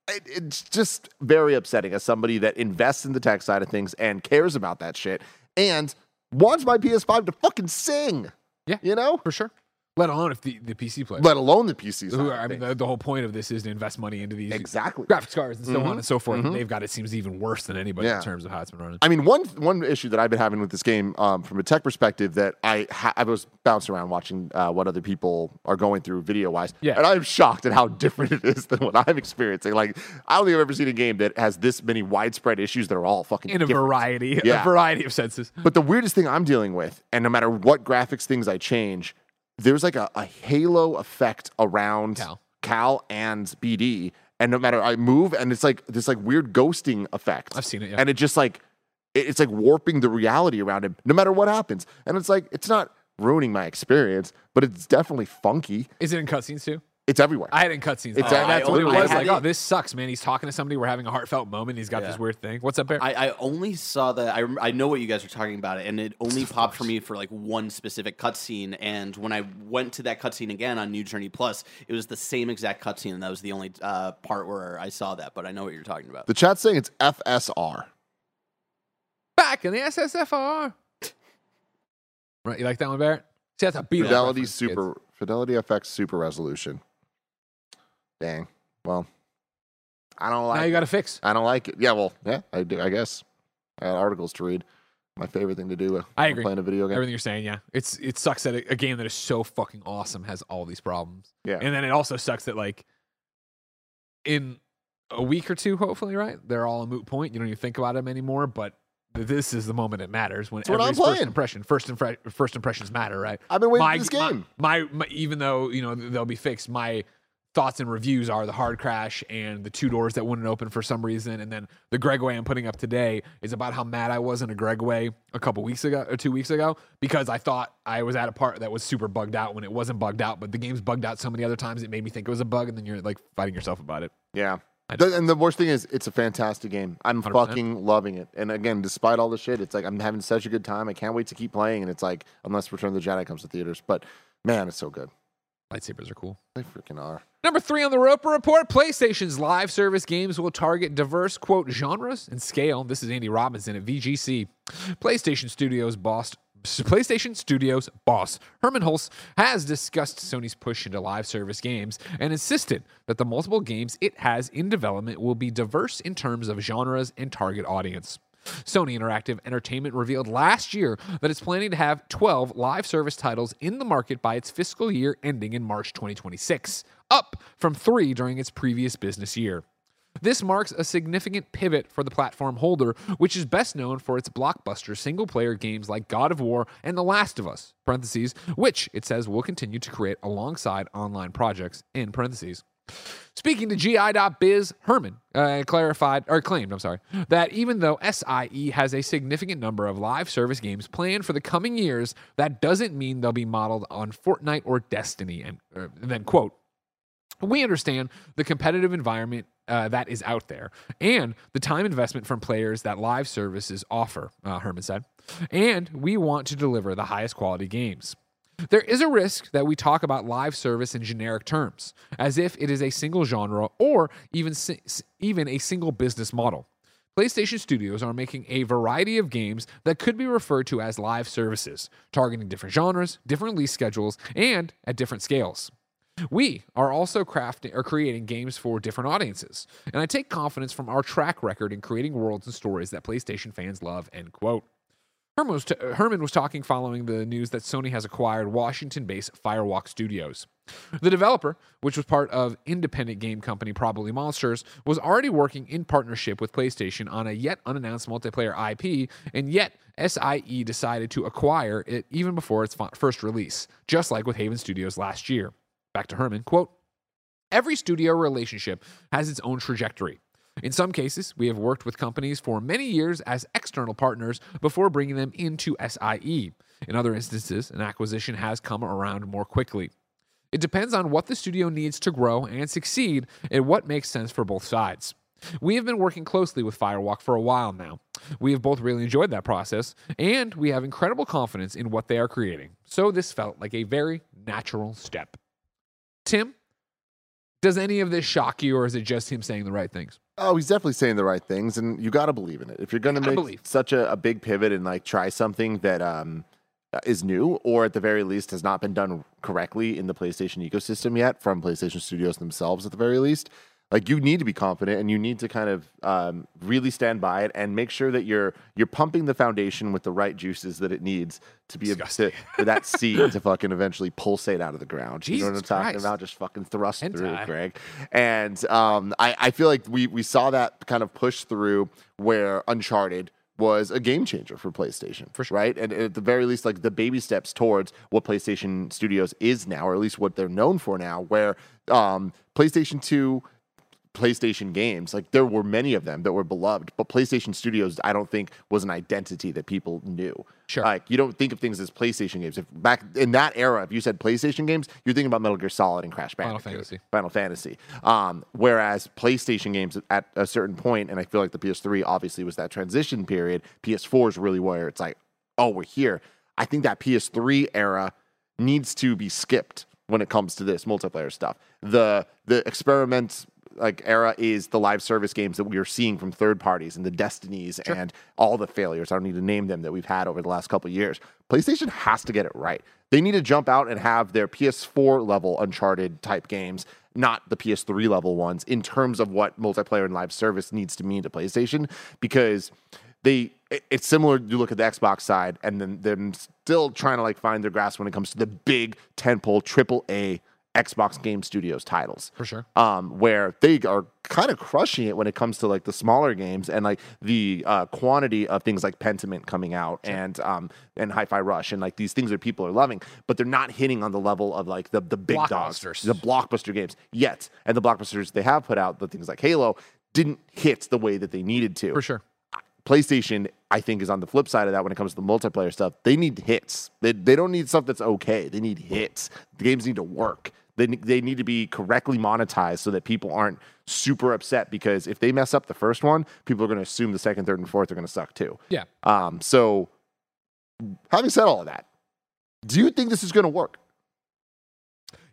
it- it's just very upsetting as somebody that invests in the tech side of things and cares about that shit and wants my PS5 to fucking sing. Yeah. You know? for sure. Let alone if the, the PC players. Let alone the PC side. who I mean, the, the whole point of this is to invest money into these exactly. graphics cards and so Mhm. on and so forth. And Mhm. they've got it seems even worse than anybody Yeah. in terms of how it's been running. I mean, one one issue that I've been having with this game, um, from a tech perspective, that I ha- I was bouncing around watching uh, what other people are going through video wise, Yeah. and I'm shocked at how different it is than what I'm experiencing. Like, I don't think I've ever seen a game that has this many widespread issues that are all fucking in a different. variety, Yeah. a variety of senses. But the weirdest thing I'm dealing with, and no matter what graphics things I change, there's like a, a halo effect around Cal. Cal and BD. And no matter I move, and it's like this like weird ghosting effect. I've seen it, yeah. And it just like it- it's like warping the reality around him, no matter what happens. And it's like it's not ruining my experience, but it's definitely funky. Is it in cutscenes too? It's everywhere. I had it in cutscenes. It's- Oh, I that's what it only- I was. Like, it- oh, this sucks, man. He's talking to somebody. We're having a heartfelt moment. He's got Yeah. this weird thing. What's up, Bear? I, I only saw that. I, I know what you guys are talking about, and it only popped for me for like one specific cutscene. And when I went to that cutscene again on New Journey Plus, it was the same exact cutscene, and that was the only uh, part where I saw that. But I know what you're talking about. the chat's saying it's FSR. Back in the SSFR. right, you like that one, Barrett? See, that's a Beatles Fidelity reference, kids. Super Fidelity FX Super Resolution. Dang. Well, I don't like Now you got to fix. I don't like it. Yeah, well, yeah, I do. I guess I got articles to read. My favorite thing to do. uh, I agree. Playing a video game. Everything you're saying, yeah. It's it sucks that a, a game that is so fucking awesome has all these problems. Yeah. And then it also sucks that like in a week or two, hopefully, right? They're all a moot point. You don't even think about them anymore. But this is the moment it matters when That's what I'm everybody's first impression, first impre- first impressions matter, right? I've been waiting my, for this game. My, my, my even though you know they'll be fixed, my thoughts and reviews are the hard crash and the two doors that wouldn't open for some reason. And then the Gregway I'm putting up today is about how mad I was in a Gregway a couple weeks ago or two weeks ago because I thought I was at a part that was super bugged out when it wasn't bugged out, but the game's bugged out so many other times it made me think it was a bug, and then you're like fighting yourself about it. Yeah. And the worst thing is, it's a fantastic game. I'm 100%. fucking loving it. And again, despite all the shit, it's like I'm having such a good time. I can't wait to keep playing. And it's like, unless Return of the Jedi comes to theaters, but man, it's so good. Lightsabers are cool. They freaking are. Number three on the Roper Report PlayStation's live service games will target diverse, quote, genres and scale. This is Andy Robinson at VGC. PlayStation Studios boss. PlayStation Studios boss Hermen Hulst has discussed Sony's push into live service games and insisted that the multiple games it has in development will be diverse in terms of genres and target audience. Sony Interactive Entertainment revealed last year that it's planning to have 12 live service titles in the market by its fiscal year ending in March 2026, up from three during its previous business year. This marks a significant pivot for the platform holder, which is best known for its blockbuster single player games like God of War and The Last of Us, which it says will continue to create alongside online projects, in parentheses. Speaking to GI.biz, Hermen uh, clarified or claimed, I'm sorry, that even though SIE has a significant number of live service games planned for the coming years, that doesn't mean they'll be modeled on Fortnite or Destiny. And, uh, and then, quote, we understand the competitive environment uh, that is out there and the time investment from players that live services offer, uh, Hermen said. And we want to deliver the highest quality games. There is a risk that we talk about live service in generic terms, as if it is a single genre or even, si- even a single business model. PlayStation Studios are making a variety of games that could be referred to as live services, targeting different genres, different release schedules, and at different scales. We are also crafting or creating games for different audiences, and I take confidence from our track record in creating worlds and stories that PlayStation fans love. End quote. Hermen was, t- Hermen was talking following the news that Sony has acquired Washington-based Firewalk Studios. The developer, which was part of independent game company Probably Monsters, was already working in partnership with PlayStation on a yet unannounced multiplayer IP, and yet SIE decided to acquire it even before its fi- first release, just like with Haven Studios last year. Back to Hermen, quote, Every studio relationship has its own trajectory. In some cases, we have worked with companies for many years as external partners before bringing them into SIE. In other instances, an acquisition has come around more quickly. It depends on what the studio needs to grow and succeed and what makes sense for both sides. We have been working closely with Firewalk for a while now. We have both really enjoyed that process, and we have incredible confidence in what they are creating. So this felt like a very natural step. Tim, does any of this shock you, or is it just him saying the right things? Oh, he's definitely saying the right things, and you got to believe in it. If you're going to make such a, a big pivot and like try something that um, is new, or at the very least has not been done correctly in the PlayStation ecosystem yet from PlayStation Studios themselves, at the very least, like you need to be confident and you need to kind of um, really stand by it and make sure that you're you're pumping the foundation with the right juices that it needs to be able to for that seed to fucking eventually pulsate out of the ground. you know what I'm Jesus talking Christ. about? Just fucking thrust through. Greg. And um, I, I feel like we we saw that kind of push through where Uncharted was a game changer for PlayStation, For sure. right? And at the very least, like the baby steps towards what PlayStation Studios is now, or at least what they're known for now, where um, PlayStation Two PlayStation games, like there were many of them that were beloved, but PlayStation Studios, I don't think was an identity that people knew. Sure. Like you don't think of things as PlayStation games. If back in that era, if you said PlayStation games, you're thinking about Metal Gear Solid and Crash Final Bandicoot. Fantasy. Final Fantasy. Um, whereas PlayStation games at a certain point, and I feel like the PS3 obviously was that transition period. PS4 is really where it's like, oh, we're here. I think that PS3 era needs to be skipped when it comes to this multiplayer stuff. The the experiment like era is the live service games that we are seeing from third parties and the destinies and all the failures. I don't need to name them that we've had over the last couple of years. PlayStation has to get it right. They need to jump out and have their PS4 level Uncharted type games, not the PS3 level ones, in terms of what multiplayer and live service needs to mean to PlayStation, because they it's similar you look at the Xbox side and then them still trying to like find their grasp when it comes to the big tentpole triple A Xbox Game Studios titles For sure. um, where they are kind of crushing it when it comes to like the smaller games and like the uh, quantity of things like Pentiment coming out and um, and Hi-Fi Rush and like these things that people are loving, but they're not hitting on the level of like the the big dogs, the blockbuster games yet. And the blockbusters they have put out, the things like Halo, didn't hit the way that they needed to. For sure. PlayStation, I think, is on the flip side of that when it comes to the multiplayer stuff. They need hits. They, they don't need stuff that's okay. They need hits. The games need to work. They, they need to be correctly monetized so that people aren't super upset because if they mess up the first one, people are going to assume the second, third, and fourth are going to suck too. Yeah. Um, so, having said all of that, do you think this is going to work?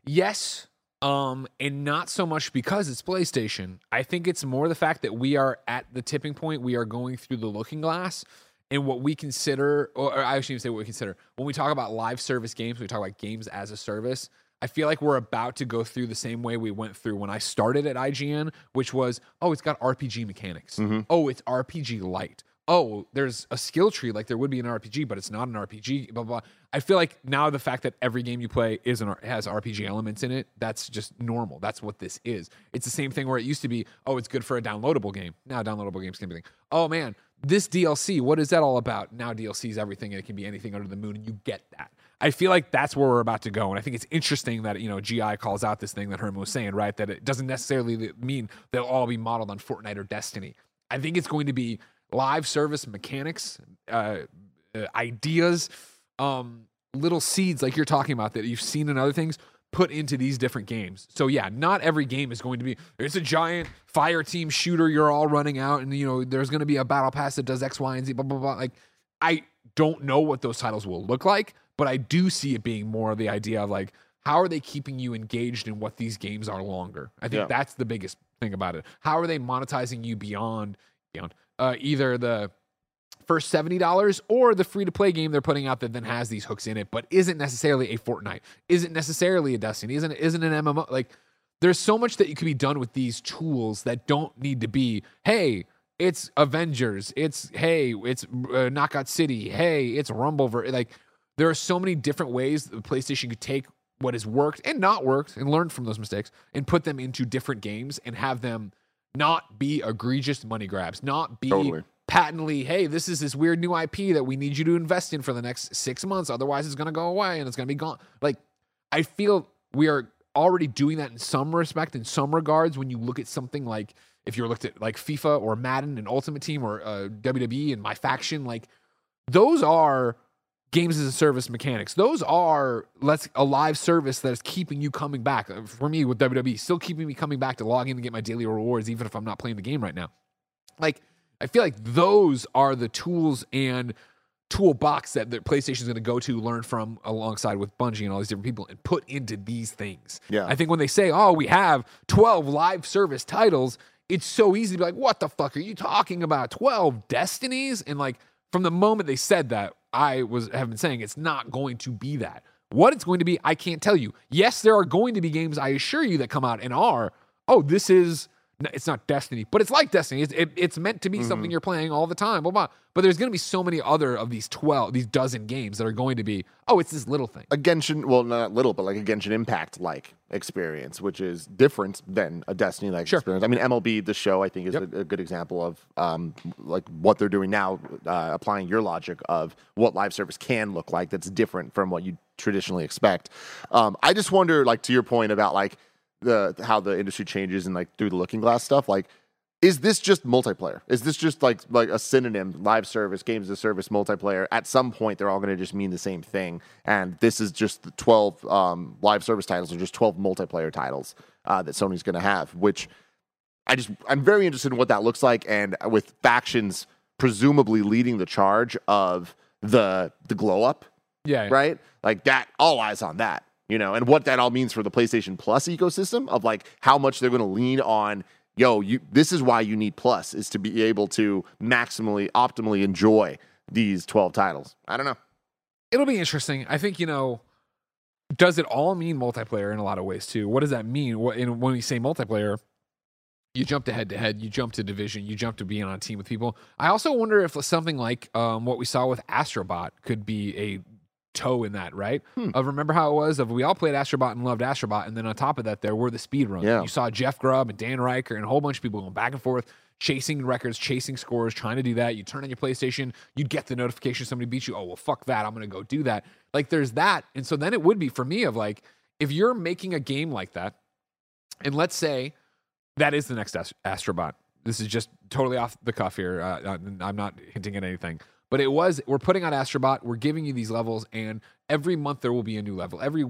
Yes. Um, and not so much because it's PlayStation. I think it's more the fact that we are at the tipping point. We are going through the looking glass, and what we consider, or I shouldn't even say what we consider, when we talk about live service games, we talk about games as a service. I feel like we're about to go through the same way we went through when I started at IGN, which was, oh, it's got RPG mechanics. Mm-hmm. Oh, it's RPG light. Oh, there's a skill tree like there would be an RPG, but it's not an RPG. Blah blah. blah. I feel like now the fact that every game you play is an has RPG elements in it, that's just normal. That's what this is. It's the same thing where it used to be, oh, it's good for a downloadable game. Now downloadable games can be, Anything. oh man, this DLC, what is that all about? Now DLC is everything, and it can be anything under the moon, and you get that. I feel like that's where we're about to go, and I think it's interesting that you know GI calls out this thing that Hermen was saying, right? That it doesn't necessarily mean they'll all be modeled on Fortnite or Destiny. I think it's going to be live service mechanics, uh, uh, ideas, um, little seeds like you're talking about that you've seen in other things put into these different games. So yeah, not every game is going to be it's a giant fire team shooter you're all running out and you know there's going to be a battle pass that does X, Y, and Z blah blah blah. Like I don't know what those titles will look like, but I do see it being more the idea of like how are they keeping you engaged in what these games are longer? I think Yeah. that's the biggest thing about it. How are they monetizing you beyond beyond uh, either the first $70 or the free to play game they're putting out that then has these hooks in it, but isn't necessarily a Fortnite, isn't necessarily a Destiny, isn't isn't an MMO. Like there's so much that you can be done with these tools that don't need to be, hey, it's Avengers, it's hey, it's uh, Knockout City, hey, it's Rumbleverse. Like there are so many different ways the PlayStation could take what has worked and not worked and learn from those mistakes and put them into different games and have them not be egregious money grabs, not be Totally. patently, hey, this is this weird new IP that we need you to invest in for the next six months. Otherwise, it's going to go away and it's going to be gone. Like, I feel we are already doing that in some respect, in some regards, when you look at something like if you're looked at like FIFA or Madden and Ultimate Team or uh, WWE and My Faction, like those are games as a service mechanics. Those are let's a live service that is keeping you coming back. Uh, For me with WWE, still keeping me coming back to log in and get my daily rewards, even if I'm not playing the game right now. Like I feel like those are the tools and toolbox that the PlayStation is going to go to learn from alongside with Bungie and all these different people and put into these things. Yeah. I think when they say, "Oh, we have 12 live service titles," it's so easy to be like, "What the fuck are you talking about? 12 destinies?" And like from the moment they said that, I was have been saying it's not going to be that. What it's going to be, I can't tell you. Yes, there are going to be games I assure you that come out and are, "Oh, this is it's not Destiny, but it's like Destiny. It's, it, it's meant to be something you're playing all the time. Blah, blah. But there's going to be so many other of these 12, these dozen games that are going to be, oh, it's this little thing. a Genshin, well, not little, but like a Genshin Impact like experience, which is different than a Destiny like Sure. experience. I mean, MLB, the show, I think is Yep. a, a good example of um, like what they're doing now, uh, applying your logic of what live service can look like that's different from what you traditionally expect. Um, I just wonder, like, to your point about like the how the industry changes and like through the looking glass stuff, like is this just multiplayer? Is this just like like a synonym, live service, games as a service, multiplayer? At some point, they're all going to just mean the same thing, and this is just the twelve um, live service titles, or just twelve multiplayer titles uh, that Sony's going to have. Which I just I'm very interested in what that looks like, and with factions presumably leading the charge of the the glow up, Yeah. right? Like that, all eyes on that, you know, and what that all means for the PlayStation Plus ecosystem of like how much they're going to lean on. Yo, you. This is why you need Plus is to be able to maximally, optimally enjoy these twelve titles. I don't know. It'll be interesting. I think, you know, does it all mean multiplayer in a lot of ways too? What does that mean? What, and when we say multiplayer, you jump to head to head, you jump to division, you jump to being on a team with people. I also wonder if something like um, what we saw with Astrobot could be a toe in that, right? Hmm. Of remember how it was of we all played Astrobot and loved Astrobot, and then on top of that, there were the speed runs. Yeah. You saw Jeff Grubb and Dan Ryckert and a whole bunch of people going back and forth, chasing records, chasing scores, trying to do that. You turn on your PlayStation, you'd get the notification somebody beat you. Oh well, fuck that, I'm gonna go do that. Like there's that, and so then it would be for me of like if you're making a game like that, and let's say that is the next Ast- Astrobot. This is just totally off the cuff here. Uh, I'm not hinting at anything, but it was. We're putting out Astrobot. We're giving you these levels, and every month there will be a new level. Every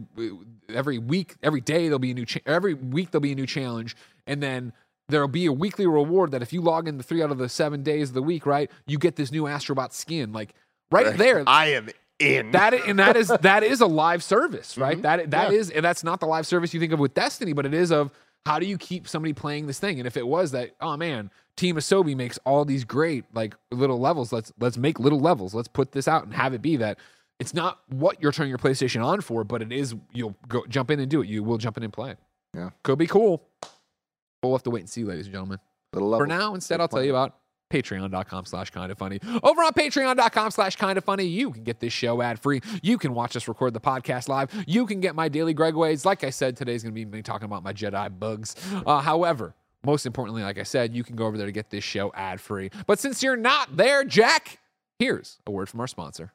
every week, every day there'll be a new. Cha- every week there'll be a new challenge, and then there'll be a weekly reward that if you log in the three out of the seven days of the week, right, you get this new Astrobot skin. Like right there, I am in. that and that is that is a live service, right? Mhm. That that Yeah. is, and that's not the live service you think of with Destiny, but it is of how do you keep somebody playing this thing? And if it was that, oh man, Team Asobi makes all these great like little levels. Let's let's make little levels. Let's put this out and have it be that it's not what you're turning your PlayStation on for, but it is you'll go jump in and do it. You will jump in and play. Yeah. could be cool. We'll have to wait and see, ladies and gentlemen. Little For now, instead, I'll tell you about patreon.com slash kind of funny. Over on patreon.com slash kind of funny, you can get this show ad free. You can watch us record the podcast live. You can get my daily Gregways. Like I said, today's going to be me talking about my Jedi bugs. Uh, however, most importantly, like I said, you can go over there to get this show ad free. But since you're not there, Jack, here's a word from our sponsor.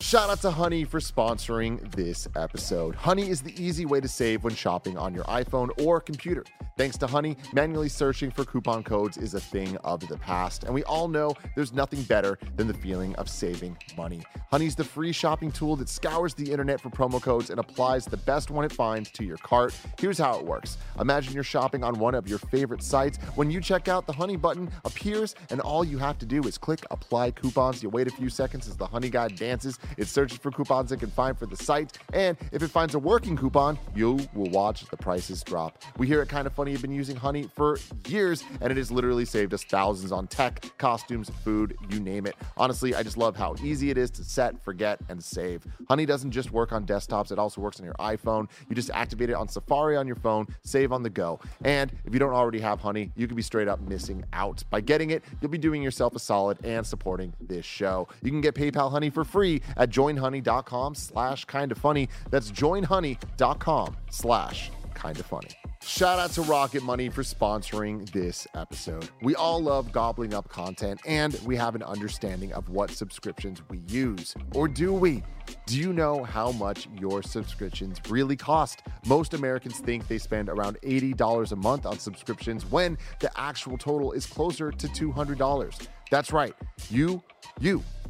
Shout out to Honey for sponsoring this episode. Honey is the easy way to save when shopping on your iPhone or computer. Thanks to Honey, manually searching for coupon codes is a thing of the past, and we all know there's nothing better than the feeling of saving money. Honey's the free shopping tool that scours the internet for promo codes and applies the best one it finds to your cart. Here's how it works Imagine you're shopping on one of your favorite sites. When you check out, the Honey button appears, and all you have to do is click apply coupons. You wait a few seconds as the Honey guide dances. It searches for coupons it can find for the site, and if it finds a working coupon, you will watch the prices drop. We here at Kind of Funny You've been using Honey for years, and it has literally saved us thousands on tech, costumes, food, you name it. Honestly, I just love how easy it is to set, forget, and save. Honey doesn't just work on desktops, it also works on your iPhone. You just activate it on Safari on your phone, save on the go. And if you don't already have Honey, you could be straight up missing out. By getting it, you'll be doing yourself a solid and supporting this show. You can get PayPal Honey for free at joinhoney.com slash kind of funny. That's joinhoney.com slash kind of funny. Shout out to Rocket Money for sponsoring this episode. We all love gobbling up content and we have an understanding of what subscriptions we use. Or do we? Do you know how much your subscriptions really cost? Most Americans think they spend around $80 a month on subscriptions when the actual total is closer to $200. That's right. You, you,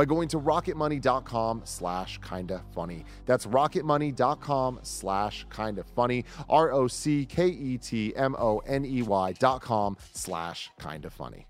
by going to rocketmoney.com slash kinda funny. That's rocketmoney.com slash kinda funny. R O C K E T M O N E Y dot com slash kinda funny.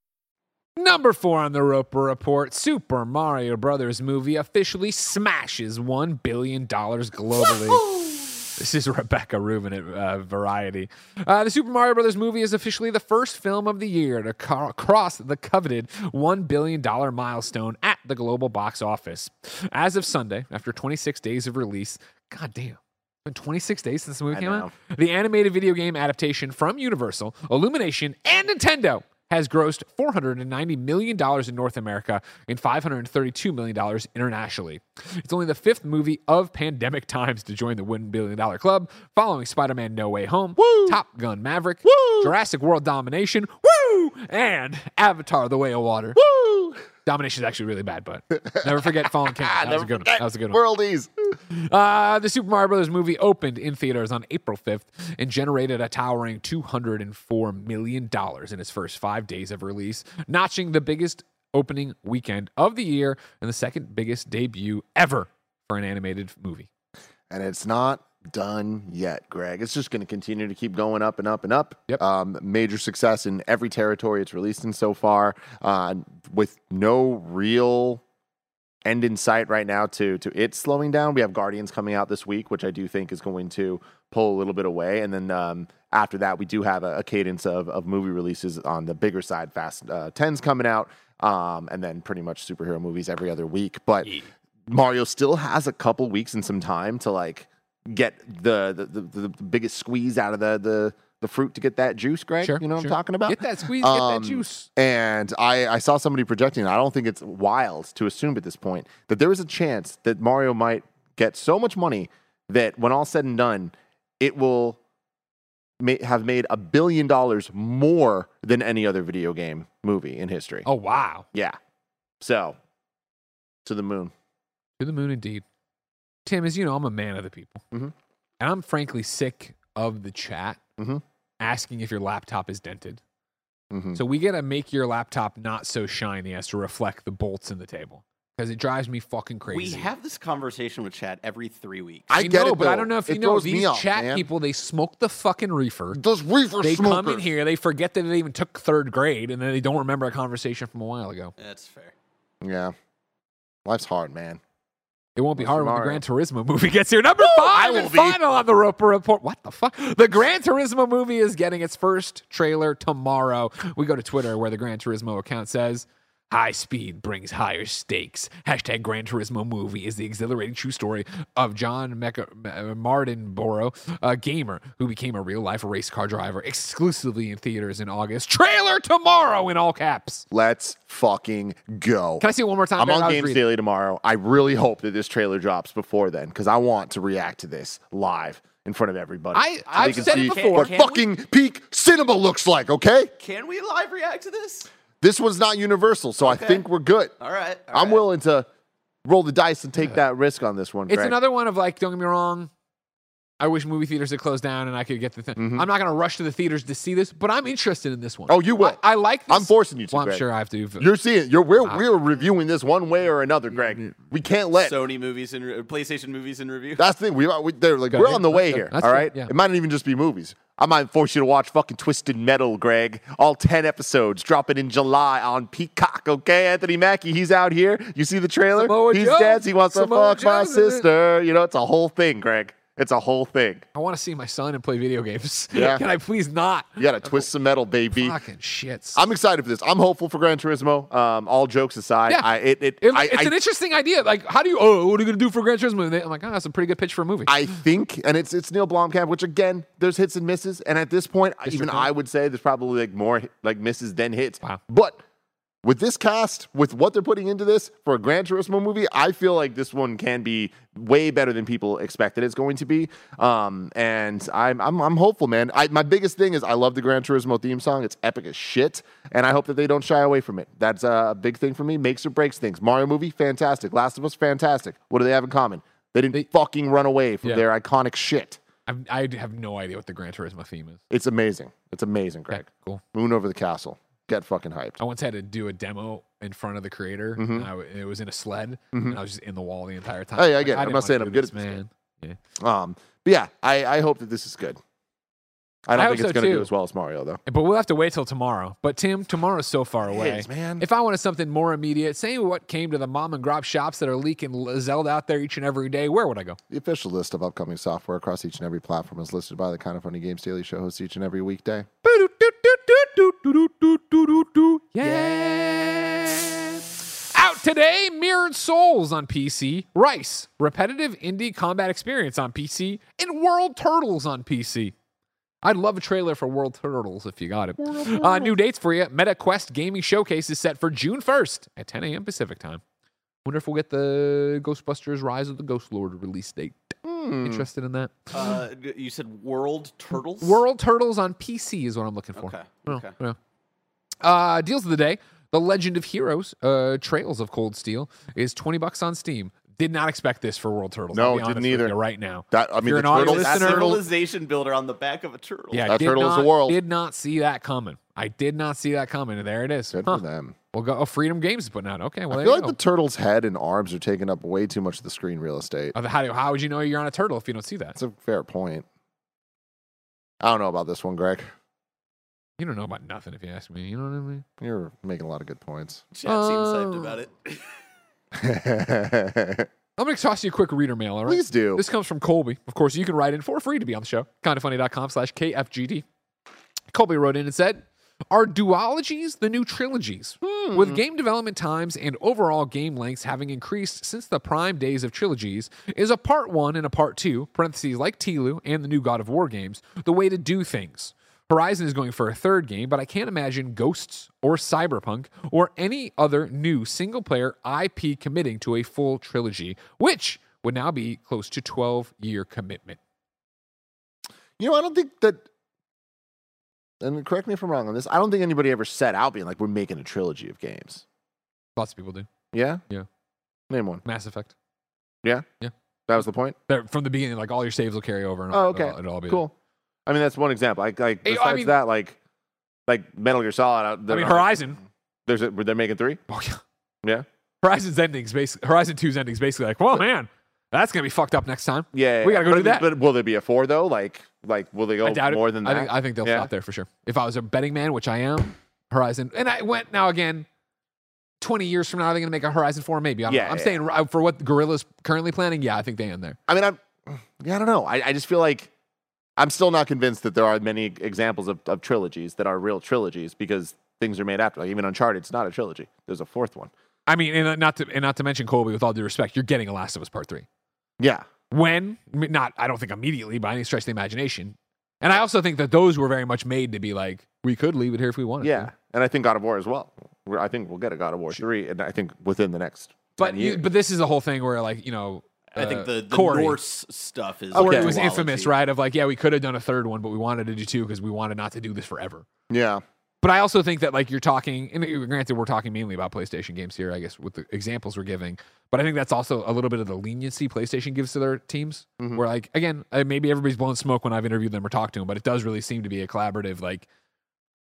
Number four on the Roper Report Super Mario Brothers movie officially smashes $1 billion globally. This is Rebecca Rubin at uh, Variety. Uh, the Super Mario Brothers movie is officially the first film of the year to ca- cross the coveted $1 billion milestone at the global box office. As of Sunday, after 26 days of release, god damn. Been 26 days since the movie I came know. out. The animated video game adaptation from Universal, Illumination, and Nintendo has grossed $490 million in North America and $532 million internationally. It's only the fifth movie of pandemic times to join the $1 billion club, following Spider Man No Way Home, Top Gun Maverick, Jurassic World Domination, woo! and Avatar The Way of Water. Woo! Domination is actually really bad, but never forget Fallen King. That was a good one. That was a good one. Worldies. Uh, the Super Mario Brothers movie opened in theaters on April 5th and generated a towering $204 million in its first five days of release, notching the biggest opening weekend of the year and the second biggest debut ever for an animated movie. and it's not done yet, Greg. It's just going to continue to keep going up and up and up. Yep. Um, major success in every territory it's released in so far, uh, with no real end in sight right now to to it slowing down. We have Guardians coming out this week, which I do think is going to pull a little bit away, and then. Um, after that, we do have a, a cadence of, of movie releases on the bigger side. Fast uh, 10's coming out, um, and then pretty much superhero movies every other week. But Mario still has a couple weeks and some time to like get the the, the, the biggest squeeze out of the, the the fruit to get that juice, Greg. Sure, you know what sure. I'm talking about? Get that squeeze, get Um, that juice. And I, I saw somebody projecting, I don't think it's wild to assume at this point that there is a chance that Mario might get so much money that when all said and done, it will ma- have made a billion dollars more than any other video game movie in history. Oh, wow. Yeah. So, to the moon. To the moon, indeed. Tim, as you know, I'm a man of the people. Mhm. And I'm frankly sick of the chat Mhm. asking if your laptop is dented. Mhm. So we got to make your laptop not so shiny as to reflect the bolts in the table because it drives me fucking crazy. We have this conversation with Chad every three weeks. I I get know, it, but I don't know if It you know these off, chat man. people. They smoke the fucking reefer. Those reefer They come in here, they forget that they even took third grade, and then they don't remember a conversation from a while ago. That's fair. Yeah. Life's hard, man. It won't be hard when the? Gran Turismo movie gets here. Number five and be. final on the Roper Report. What the fuck? The Gran Turismo movie is getting its first trailer tomorrow. We go to Twitter where the Gran Turismo account says, High speed brings higher stakes. Hashtag Gran Turismo movie is the exhilarating true story of John Mecha- M- Mardenborough, a gamer who became a real life race car driver exclusively in theaters in August. Trailer tomorrow in all caps. Let's fucking go. Can I see it one more time? I'm Ben? on Games. Daily tomorrow. I really hope that this trailer drops before then because I want to react to this live in front of everybody. I- So I've can said it see before. What Can we- fucking peak cinema looks like, okay? Can we live react to this? This one's not universal, so I think we're good. All right. all I'm right. willing to roll the dice and take that risk on this one. It's Greg. another one of like, don't get me wrong. I wish movie theaters had closed down and I could get the thing. I'm not going to rush to the theaters to see this, but I'm interested in this one. Mm-hmm. Oh, you will. I, I like this. I'm forcing you to, Well, I'm Greg. sure I have to. You're seeing. You're we're Ah. we're reviewing this one way or another, Greg. We can't let. Sony movies and re- PlayStation movies in review. That's the thing. We, we they're like Go we're ahead. on the way That's here. good. That's all Yeah. It might not even just be movies. I might force you to watch fucking Twisted Metal, Greg. All ten episodes dropping in July on Peacock. Okay, Anthony Mackie, he's out here. You see the trailer? Samoa he's Joe. dead. He wants Samoa to fuck my Joe's it. sister. You know, it's a whole thing, Greg. It's a whole thing. I want to see my son and play video games. Yeah. Can I please not? You got to twist some metal, baby. Fucking shits. I'm excited for this. I'm hopeful for Gran Turismo. Um, all jokes aside, Yeah. I, it, it, It- I, it's I, an interesting idea. Like, how do you? Oh, what are you going to do for Gran Turismo? And they- I'm like, oh, that's a pretty good pitch for a movie. I think, and it's it's Neil Blomkamp, which again, there's hits and misses, and at this point, even District I would say there's probably like more like misses than hits. Wow. But with this cast, with what they're putting into this for a Gran Turismo movie, I feel like this one can be way better than people expected it's going to be. Um, and I'm I'm, I'm hopeful, man. I, my biggest thing is I love the Gran Turismo theme song. It's epic as shit, and I hope that they don't shy away from it. That's a big thing for me. Makes or breaks things. Mario movie, fantastic. Last of Us, fantastic. What do they have in common? They didn't They- fucking run away from Yeah. their iconic shit. I've, I have no idea what the Gran Turismo theme is. It's amazing. It's amazing, Greg. cool. Moon over the castle. Get fucking hyped. I once had to do a demo in front of the creator. Mm-hmm. And I w it was in a sled, and I was just in the wall the entire time. Yeah, I Like, get it. I'm didn't saying I'm good this, at this man. Yeah. Um, but yeah, I, I hope that this is good. I don't I think it's so, going to do as well as Mario, though. But we'll have to wait till tomorrow. But Tim, tomorrow's so far away. is, man. If I wanted something more immediate, say what came to the mom and grop shops that are leaking Zelda out there each and every day, where would I go? The official list of upcoming software across each and every platform is listed by the Kind of Funny Games Daily Show hosts each and every weekday. Yeah. Out Today, Mirrored Souls on PC, Rice, repetitive indie combat experience on PC, and World Turtles on PC. I'd love a trailer for World Turtles if you got it. Uh, new dates for you. Meta Quest Gaming Showcase is set for June 1st at 10 a.m. Pacific time. Wonder if we'll get the Ghostbusters Rise of the Ghost Lord release date. Interested in that? Uh, you said World Turtles. World Turtles on PC is what I'm looking for. Okay. Yeah, Okay. yeah. Uh, deals of the day: The Legend of Heroes, uh, Trails of Cold Steel, is twenty bucks on Steam. Did not expect this for World Turtles. No, I'll be didn't honest with either. you right now. That I mean, you're the an audio turtles. That listener- civilization builder on the back of a turtle. Yeah, That did turtle is not, the world. Did not see that coming. I did not see that coming, and there it is. Good Huh. for them. We'll go. Oh, Freedom Games is putting out. Okay, well I feel like go. the turtle's head and arms are taking up way too much of the screen real estate. Uh, how, do- how would you know you're on a turtle if you don't see that? That's a fair point. I don't know about this one, Greg. You don't know about nothing if you ask me. You know what I mean? You're making a lot of good points. Chat seems hyped Uh, about it. I'm going to toss you a quick reader mail, all right? Please do. This comes from Colby. Of course, you can write in for free to be on the show. Kindoffunny.com slash KFGD. Colby wrote in and said, Are duologies the new trilogies? Hmm. With game development times and overall game lengths having increased since the prime days of trilogies, is a part one and a part two, parentheses like Tilu and the new God of War games, the way to do things? Horizon is going for a third game, but I can't imagine Ghosts or Cyberpunk or any other new single player IP committing to a full trilogy, which would now be close to 12 year commitment. You know, I don't think that. And correct me if I'm wrong on this. I don't think anybody ever set out being like, "We're making a trilogy of games." Lots of people do. Yeah. Yeah. Name one. Mass Effect. Yeah. Yeah. That was the point. From the beginning, like all your saves will carry over. And Oh, all, okay. It'll, it'll all be Cool. I mean, that's one example. Like, like Hey, I besides mean- that, like, like Metal Gear Solid. I mean, Horizon. There's a, they're making three. Oh, yeah. Yeah. Horizon's endings, basically. Horizon 2's endings, basically like, well, man, that's gonna be fucked up next time. Yeah. We gotta go but, do that. But will there be a four though? Like, like will they go I more it. than I that? think I think they'll Yeah. stop there for sure. If I was a betting man, which I am, Horizon, and I went now again. Twenty years from now, are they going to make a Horizon Four? Maybe. I'm, Yeah, I'm yeah. saying for what Guerrilla's currently planning. Yeah, I think they end there. I mean, I'm, yeah, I don't know. I, I just feel like I'm still not convinced that there are many examples of, of trilogies that are real trilogies because things are made after. Like even Uncharted, it's not a trilogy. There's a fourth one. I mean, and not to and not to mention Colby. With all due respect, you're getting a Last of Us Part Three. Yeah. When? Not, I don't think immediately by any stretch of the imagination. And I also think that those were very much made to be like, we could leave it here if we wanted Yeah. to. And I think God of War as well. We're, I think we'll get a God of War 3, and I think within the next. But 10 you, but this is the whole thing where like you know, I uh, think the, the Cory, Norse stuff is. Cory like was infamous, right? Of like, yeah, we could have done a third one, but we wanted to do two because we wanted not to do this forever. yeah. But I also think that like you're talking, and granted, we're talking mainly about PlayStation games here, I guess, with the examples we're giving. But I think that's also a little bit of the leniency PlayStation gives to their teams, Mhm. where like again, uh, maybe everybody's blowing smoke when I've interviewed them or talked to them, but it does really seem to be a collaborative. Like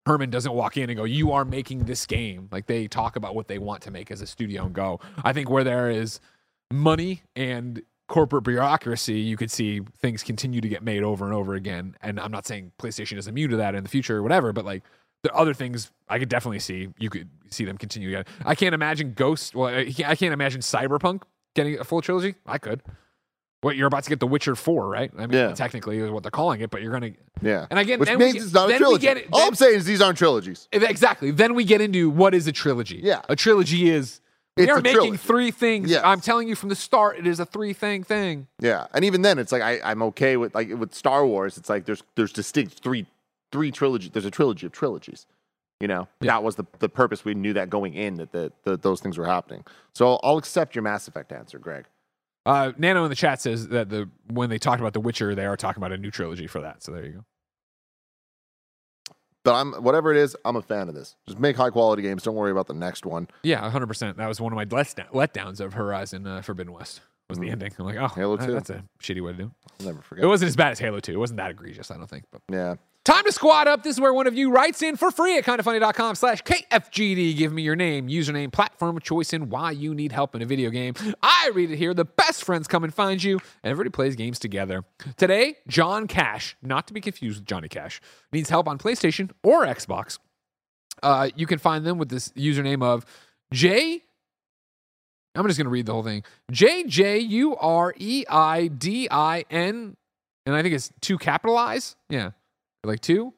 Hermen doesn't walk in and go, "You are making this game." Like they talk about what they want to make as a studio and go. I think where there is money and corporate bureaucracy, you could see things continue to get made over and over again. And I'm not saying PlayStation is immune to that in the future or whatever, but like the other things, I could definitely see you could see them continue. again. I can't imagine Ghost. Well, I can't imagine Cyberpunk getting a full trilogy. I could. What you're about to get The Witcher Four, right? I mean, Yeah. technically is what they're calling it, but you're gonna Yeah. And again, Which then we means it's not a trilogy. get it- All I'm saying is these aren't trilogies. Exactly. Then we get into what is a trilogy. Yeah. A trilogy is we It's are making trilogy. three things. Yes. I'm telling you from the start, it is a three thing thing. Yeah, and even then, it's like I, I'm okay with like with Star Wars. It's like there's there's distinct three three trilogy. There's a trilogy of trilogies. You know, Yeah. that was the the purpose. We knew that going in that the, the those things were happening. So I'll accept your Mass Effect answer, Greg. Uh, Nano in the chat says that the when they talked about The Witcher, they are talking about a new trilogy for that. So there you go. But I'm whatever it is, I'm a fan of this. Just make high quality games. Don't worry about the next one. Yeah, 100. percent That was one of my letdown, letdowns of Horizon uh, Forbidden West. Was the Mhm. ending? I'm like, oh, Halo that- 2. That's a shitty way to do. it. I'll never forget. It wasn't as bad as Halo 2. It wasn't that egregious, I don't think. But yeah, Time to squad up. This is where one of you writes in for free at kindoffunny.com slash KFGD. Give me your name, username, platform of choice, and why you need help in a video game. I read it here. The best friends come and find you, and everybody plays games together. Today, John Cash, not to be confused with Johnny Cash, needs help on PlayStation or Xbox. Uh, you can find them with this username of J. I'm just going to read the whole thing. J J U R E I D I N and I think it's two capitalize. Yeah, like two.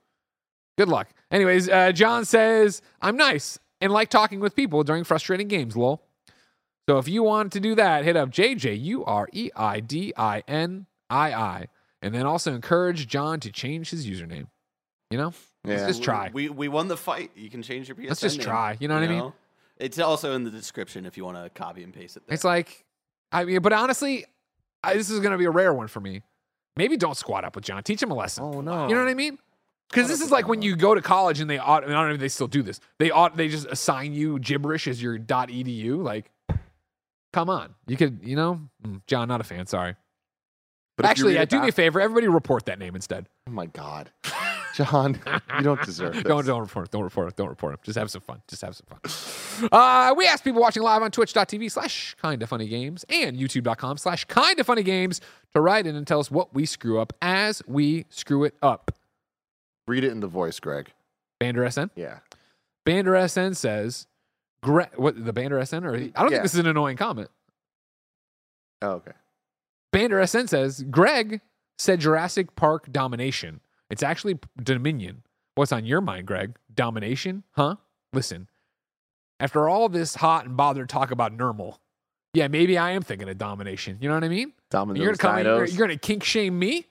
Good luck. Anyways, uh, John says I'm nice and like talking with people during frustrating games. Lol. So if you want to do that, hit up JJ U R E I D I N I I, and then also encourage John to change his username. You know, Yeah. let's just try. We we won the fight. You can change your PSN. Let's just name, try, you know what I mean? It's also in the description if you want to copy and paste it. There. It's like, I mean, but honestly, I, this is going to be a rare one for me. Maybe don't squat up with John. Teach him a lesson. Oh, no. You know what I mean? Because this is like when you go to college and they ought, I don't know if they still do this. They ought, they just assign you gibberish as your .dot .edu. Like, come on, you could, you know, Mm, John, not a fan. Sorry. But Actually, yeah, it do me a favor. Everybody report that name instead. Oh my God, John, you don't deserve this. don't don't report it. Don't report it. Don't report it. Just have some fun. Just have some fun. Uh, we asked people watching live on twitch.tv slash kinda funny games and youtube.com slash kinda funny games to write in and tell us what we screw up as we screw it up. Read it in the voice, Greg. Bander SN. Yeah. Bander SN says, Gre- what the Bander SN? Or I don't Yeah. think this is an annoying comment. Oh, okay. Bander SN says, Greg said Jurassic Park domination. It's actually Dominion. What's on your mind, Greg? Domination? Huh? Listen, after all this hot and bothered talk about normal, yeah, maybe I am thinking of domination. You know what I mean? Dominate you're gonna come in, you're, you're gonna kink shame me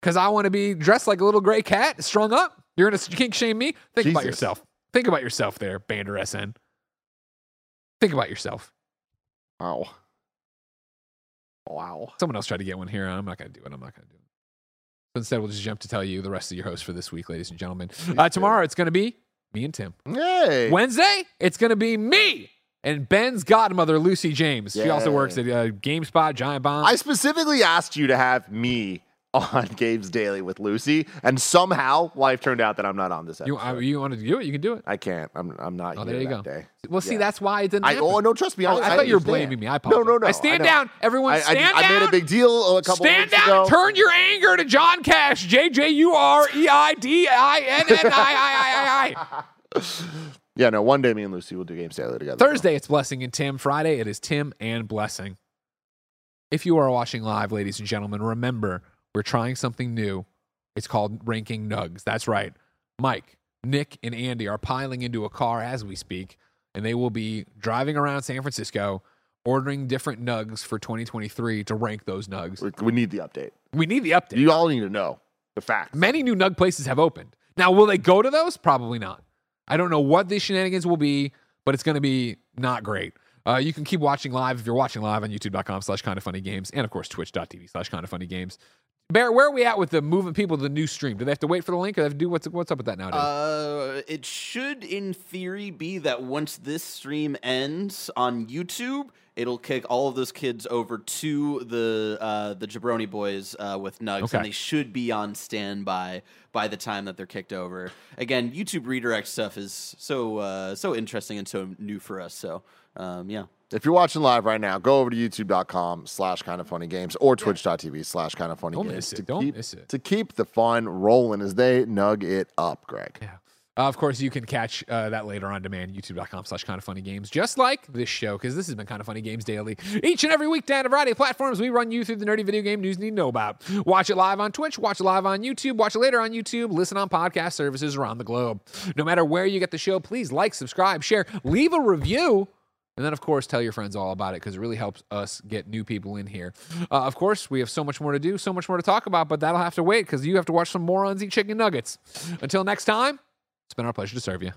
because I want to be dressed like a little gray cat, strung up. You're gonna kink shame me. Think about yourself. Think about yourself, there, Bander SN. Think about yourself. Wow. Wow. Someone else tried to get one here. I'm not to do it. I'm not going to do it. Instead, we'll just jump to tell you the rest of your hosts for this week, ladies and gentlemen. Uh, tomorrow, it's going to be me and Tim. Hey. Wednesday, it's going to be me and Ben's godmother, Lucy James. She also works at uh, GameSpot, Giant Bomb. I specifically asked you to have me on Games Daily with Lucy, and somehow life turned out that I'm not on this you, episode. uh, you want to do it? You can do it. I can't. I'm. I'm not Oh, here there you go. day. Well, see, Yeah. that's why it didn't I, happen. oh no, trust me. I, Oh, I thought you were blaming me. I apologize. No, no, no. I stand down. Everyone I, I, stand I down. made a big deal a couple Stand down. ago. Turn your anger to John Cash. J J U R E I D I N N I I I I I. Yeah, no. One day, me and Lucy will do Games Daily together. Thursday, it's Blessing and Tim. Friday, it is Tim and Blessing. If you are watching live, ladies and gentlemen, remember we're trying something new. It's called Ranking Nugs. That's right. Mike, Nick, and Andy are piling into a car as we speak, and they will be driving around San Francisco ordering different nugs for 2023 to rank those nugs. We, we need the update. We need the update. You all need to know the facts. Many new nug places have opened. Now, will they go to those? Probably not. I don't know what the shenanigans will be, but it's going to be not great. Uh, you can keep watching live if you're watching live on youtube.com slash kind of funny games and of course twitch.tv slash kind of funny games. Bear, where are we at with the moving people to the new stream? Do they have to wait for the link or they have to do what's what's up with that nowadays? Uh, it should, in theory, be that once this stream ends on YouTube, it'll kick all of those kids over to the uh, the Jabroni Boys uh, with Nugs, Okay. and they should be on standby by the time that they're kicked over. Again, YouTube redirect stuff is so uh, so interesting and so new for us. So, um, yeah. If you're watching live right now, go over to youtube.com slash kind of funny games or twitch.tv slash kind of funny Don't games miss it. to Don't keep, miss it. to keep the fun rolling as they nug it up, Greg. Yeah. Uh, of course, you can catch uh, that later on demand, youtube.com slash kind of funny games, just like this show, because this has been kind of funny games daily. Each and every weekday on a variety of platforms, we run you through the nerdy video game news you need to know about. Watch it live on Twitch, watch it live on YouTube, watch it later on YouTube, listen on podcast services around the globe. No matter where you get the show, please like, subscribe, share, leave a review. And then, of course, tell your friends all about it because it really helps us get new people in here. Uh, of course, we have so much more to do, so much more to talk about, but that'll have to wait because you have to watch some morons eat chicken nuggets. Until next time, it's been our pleasure to serve you.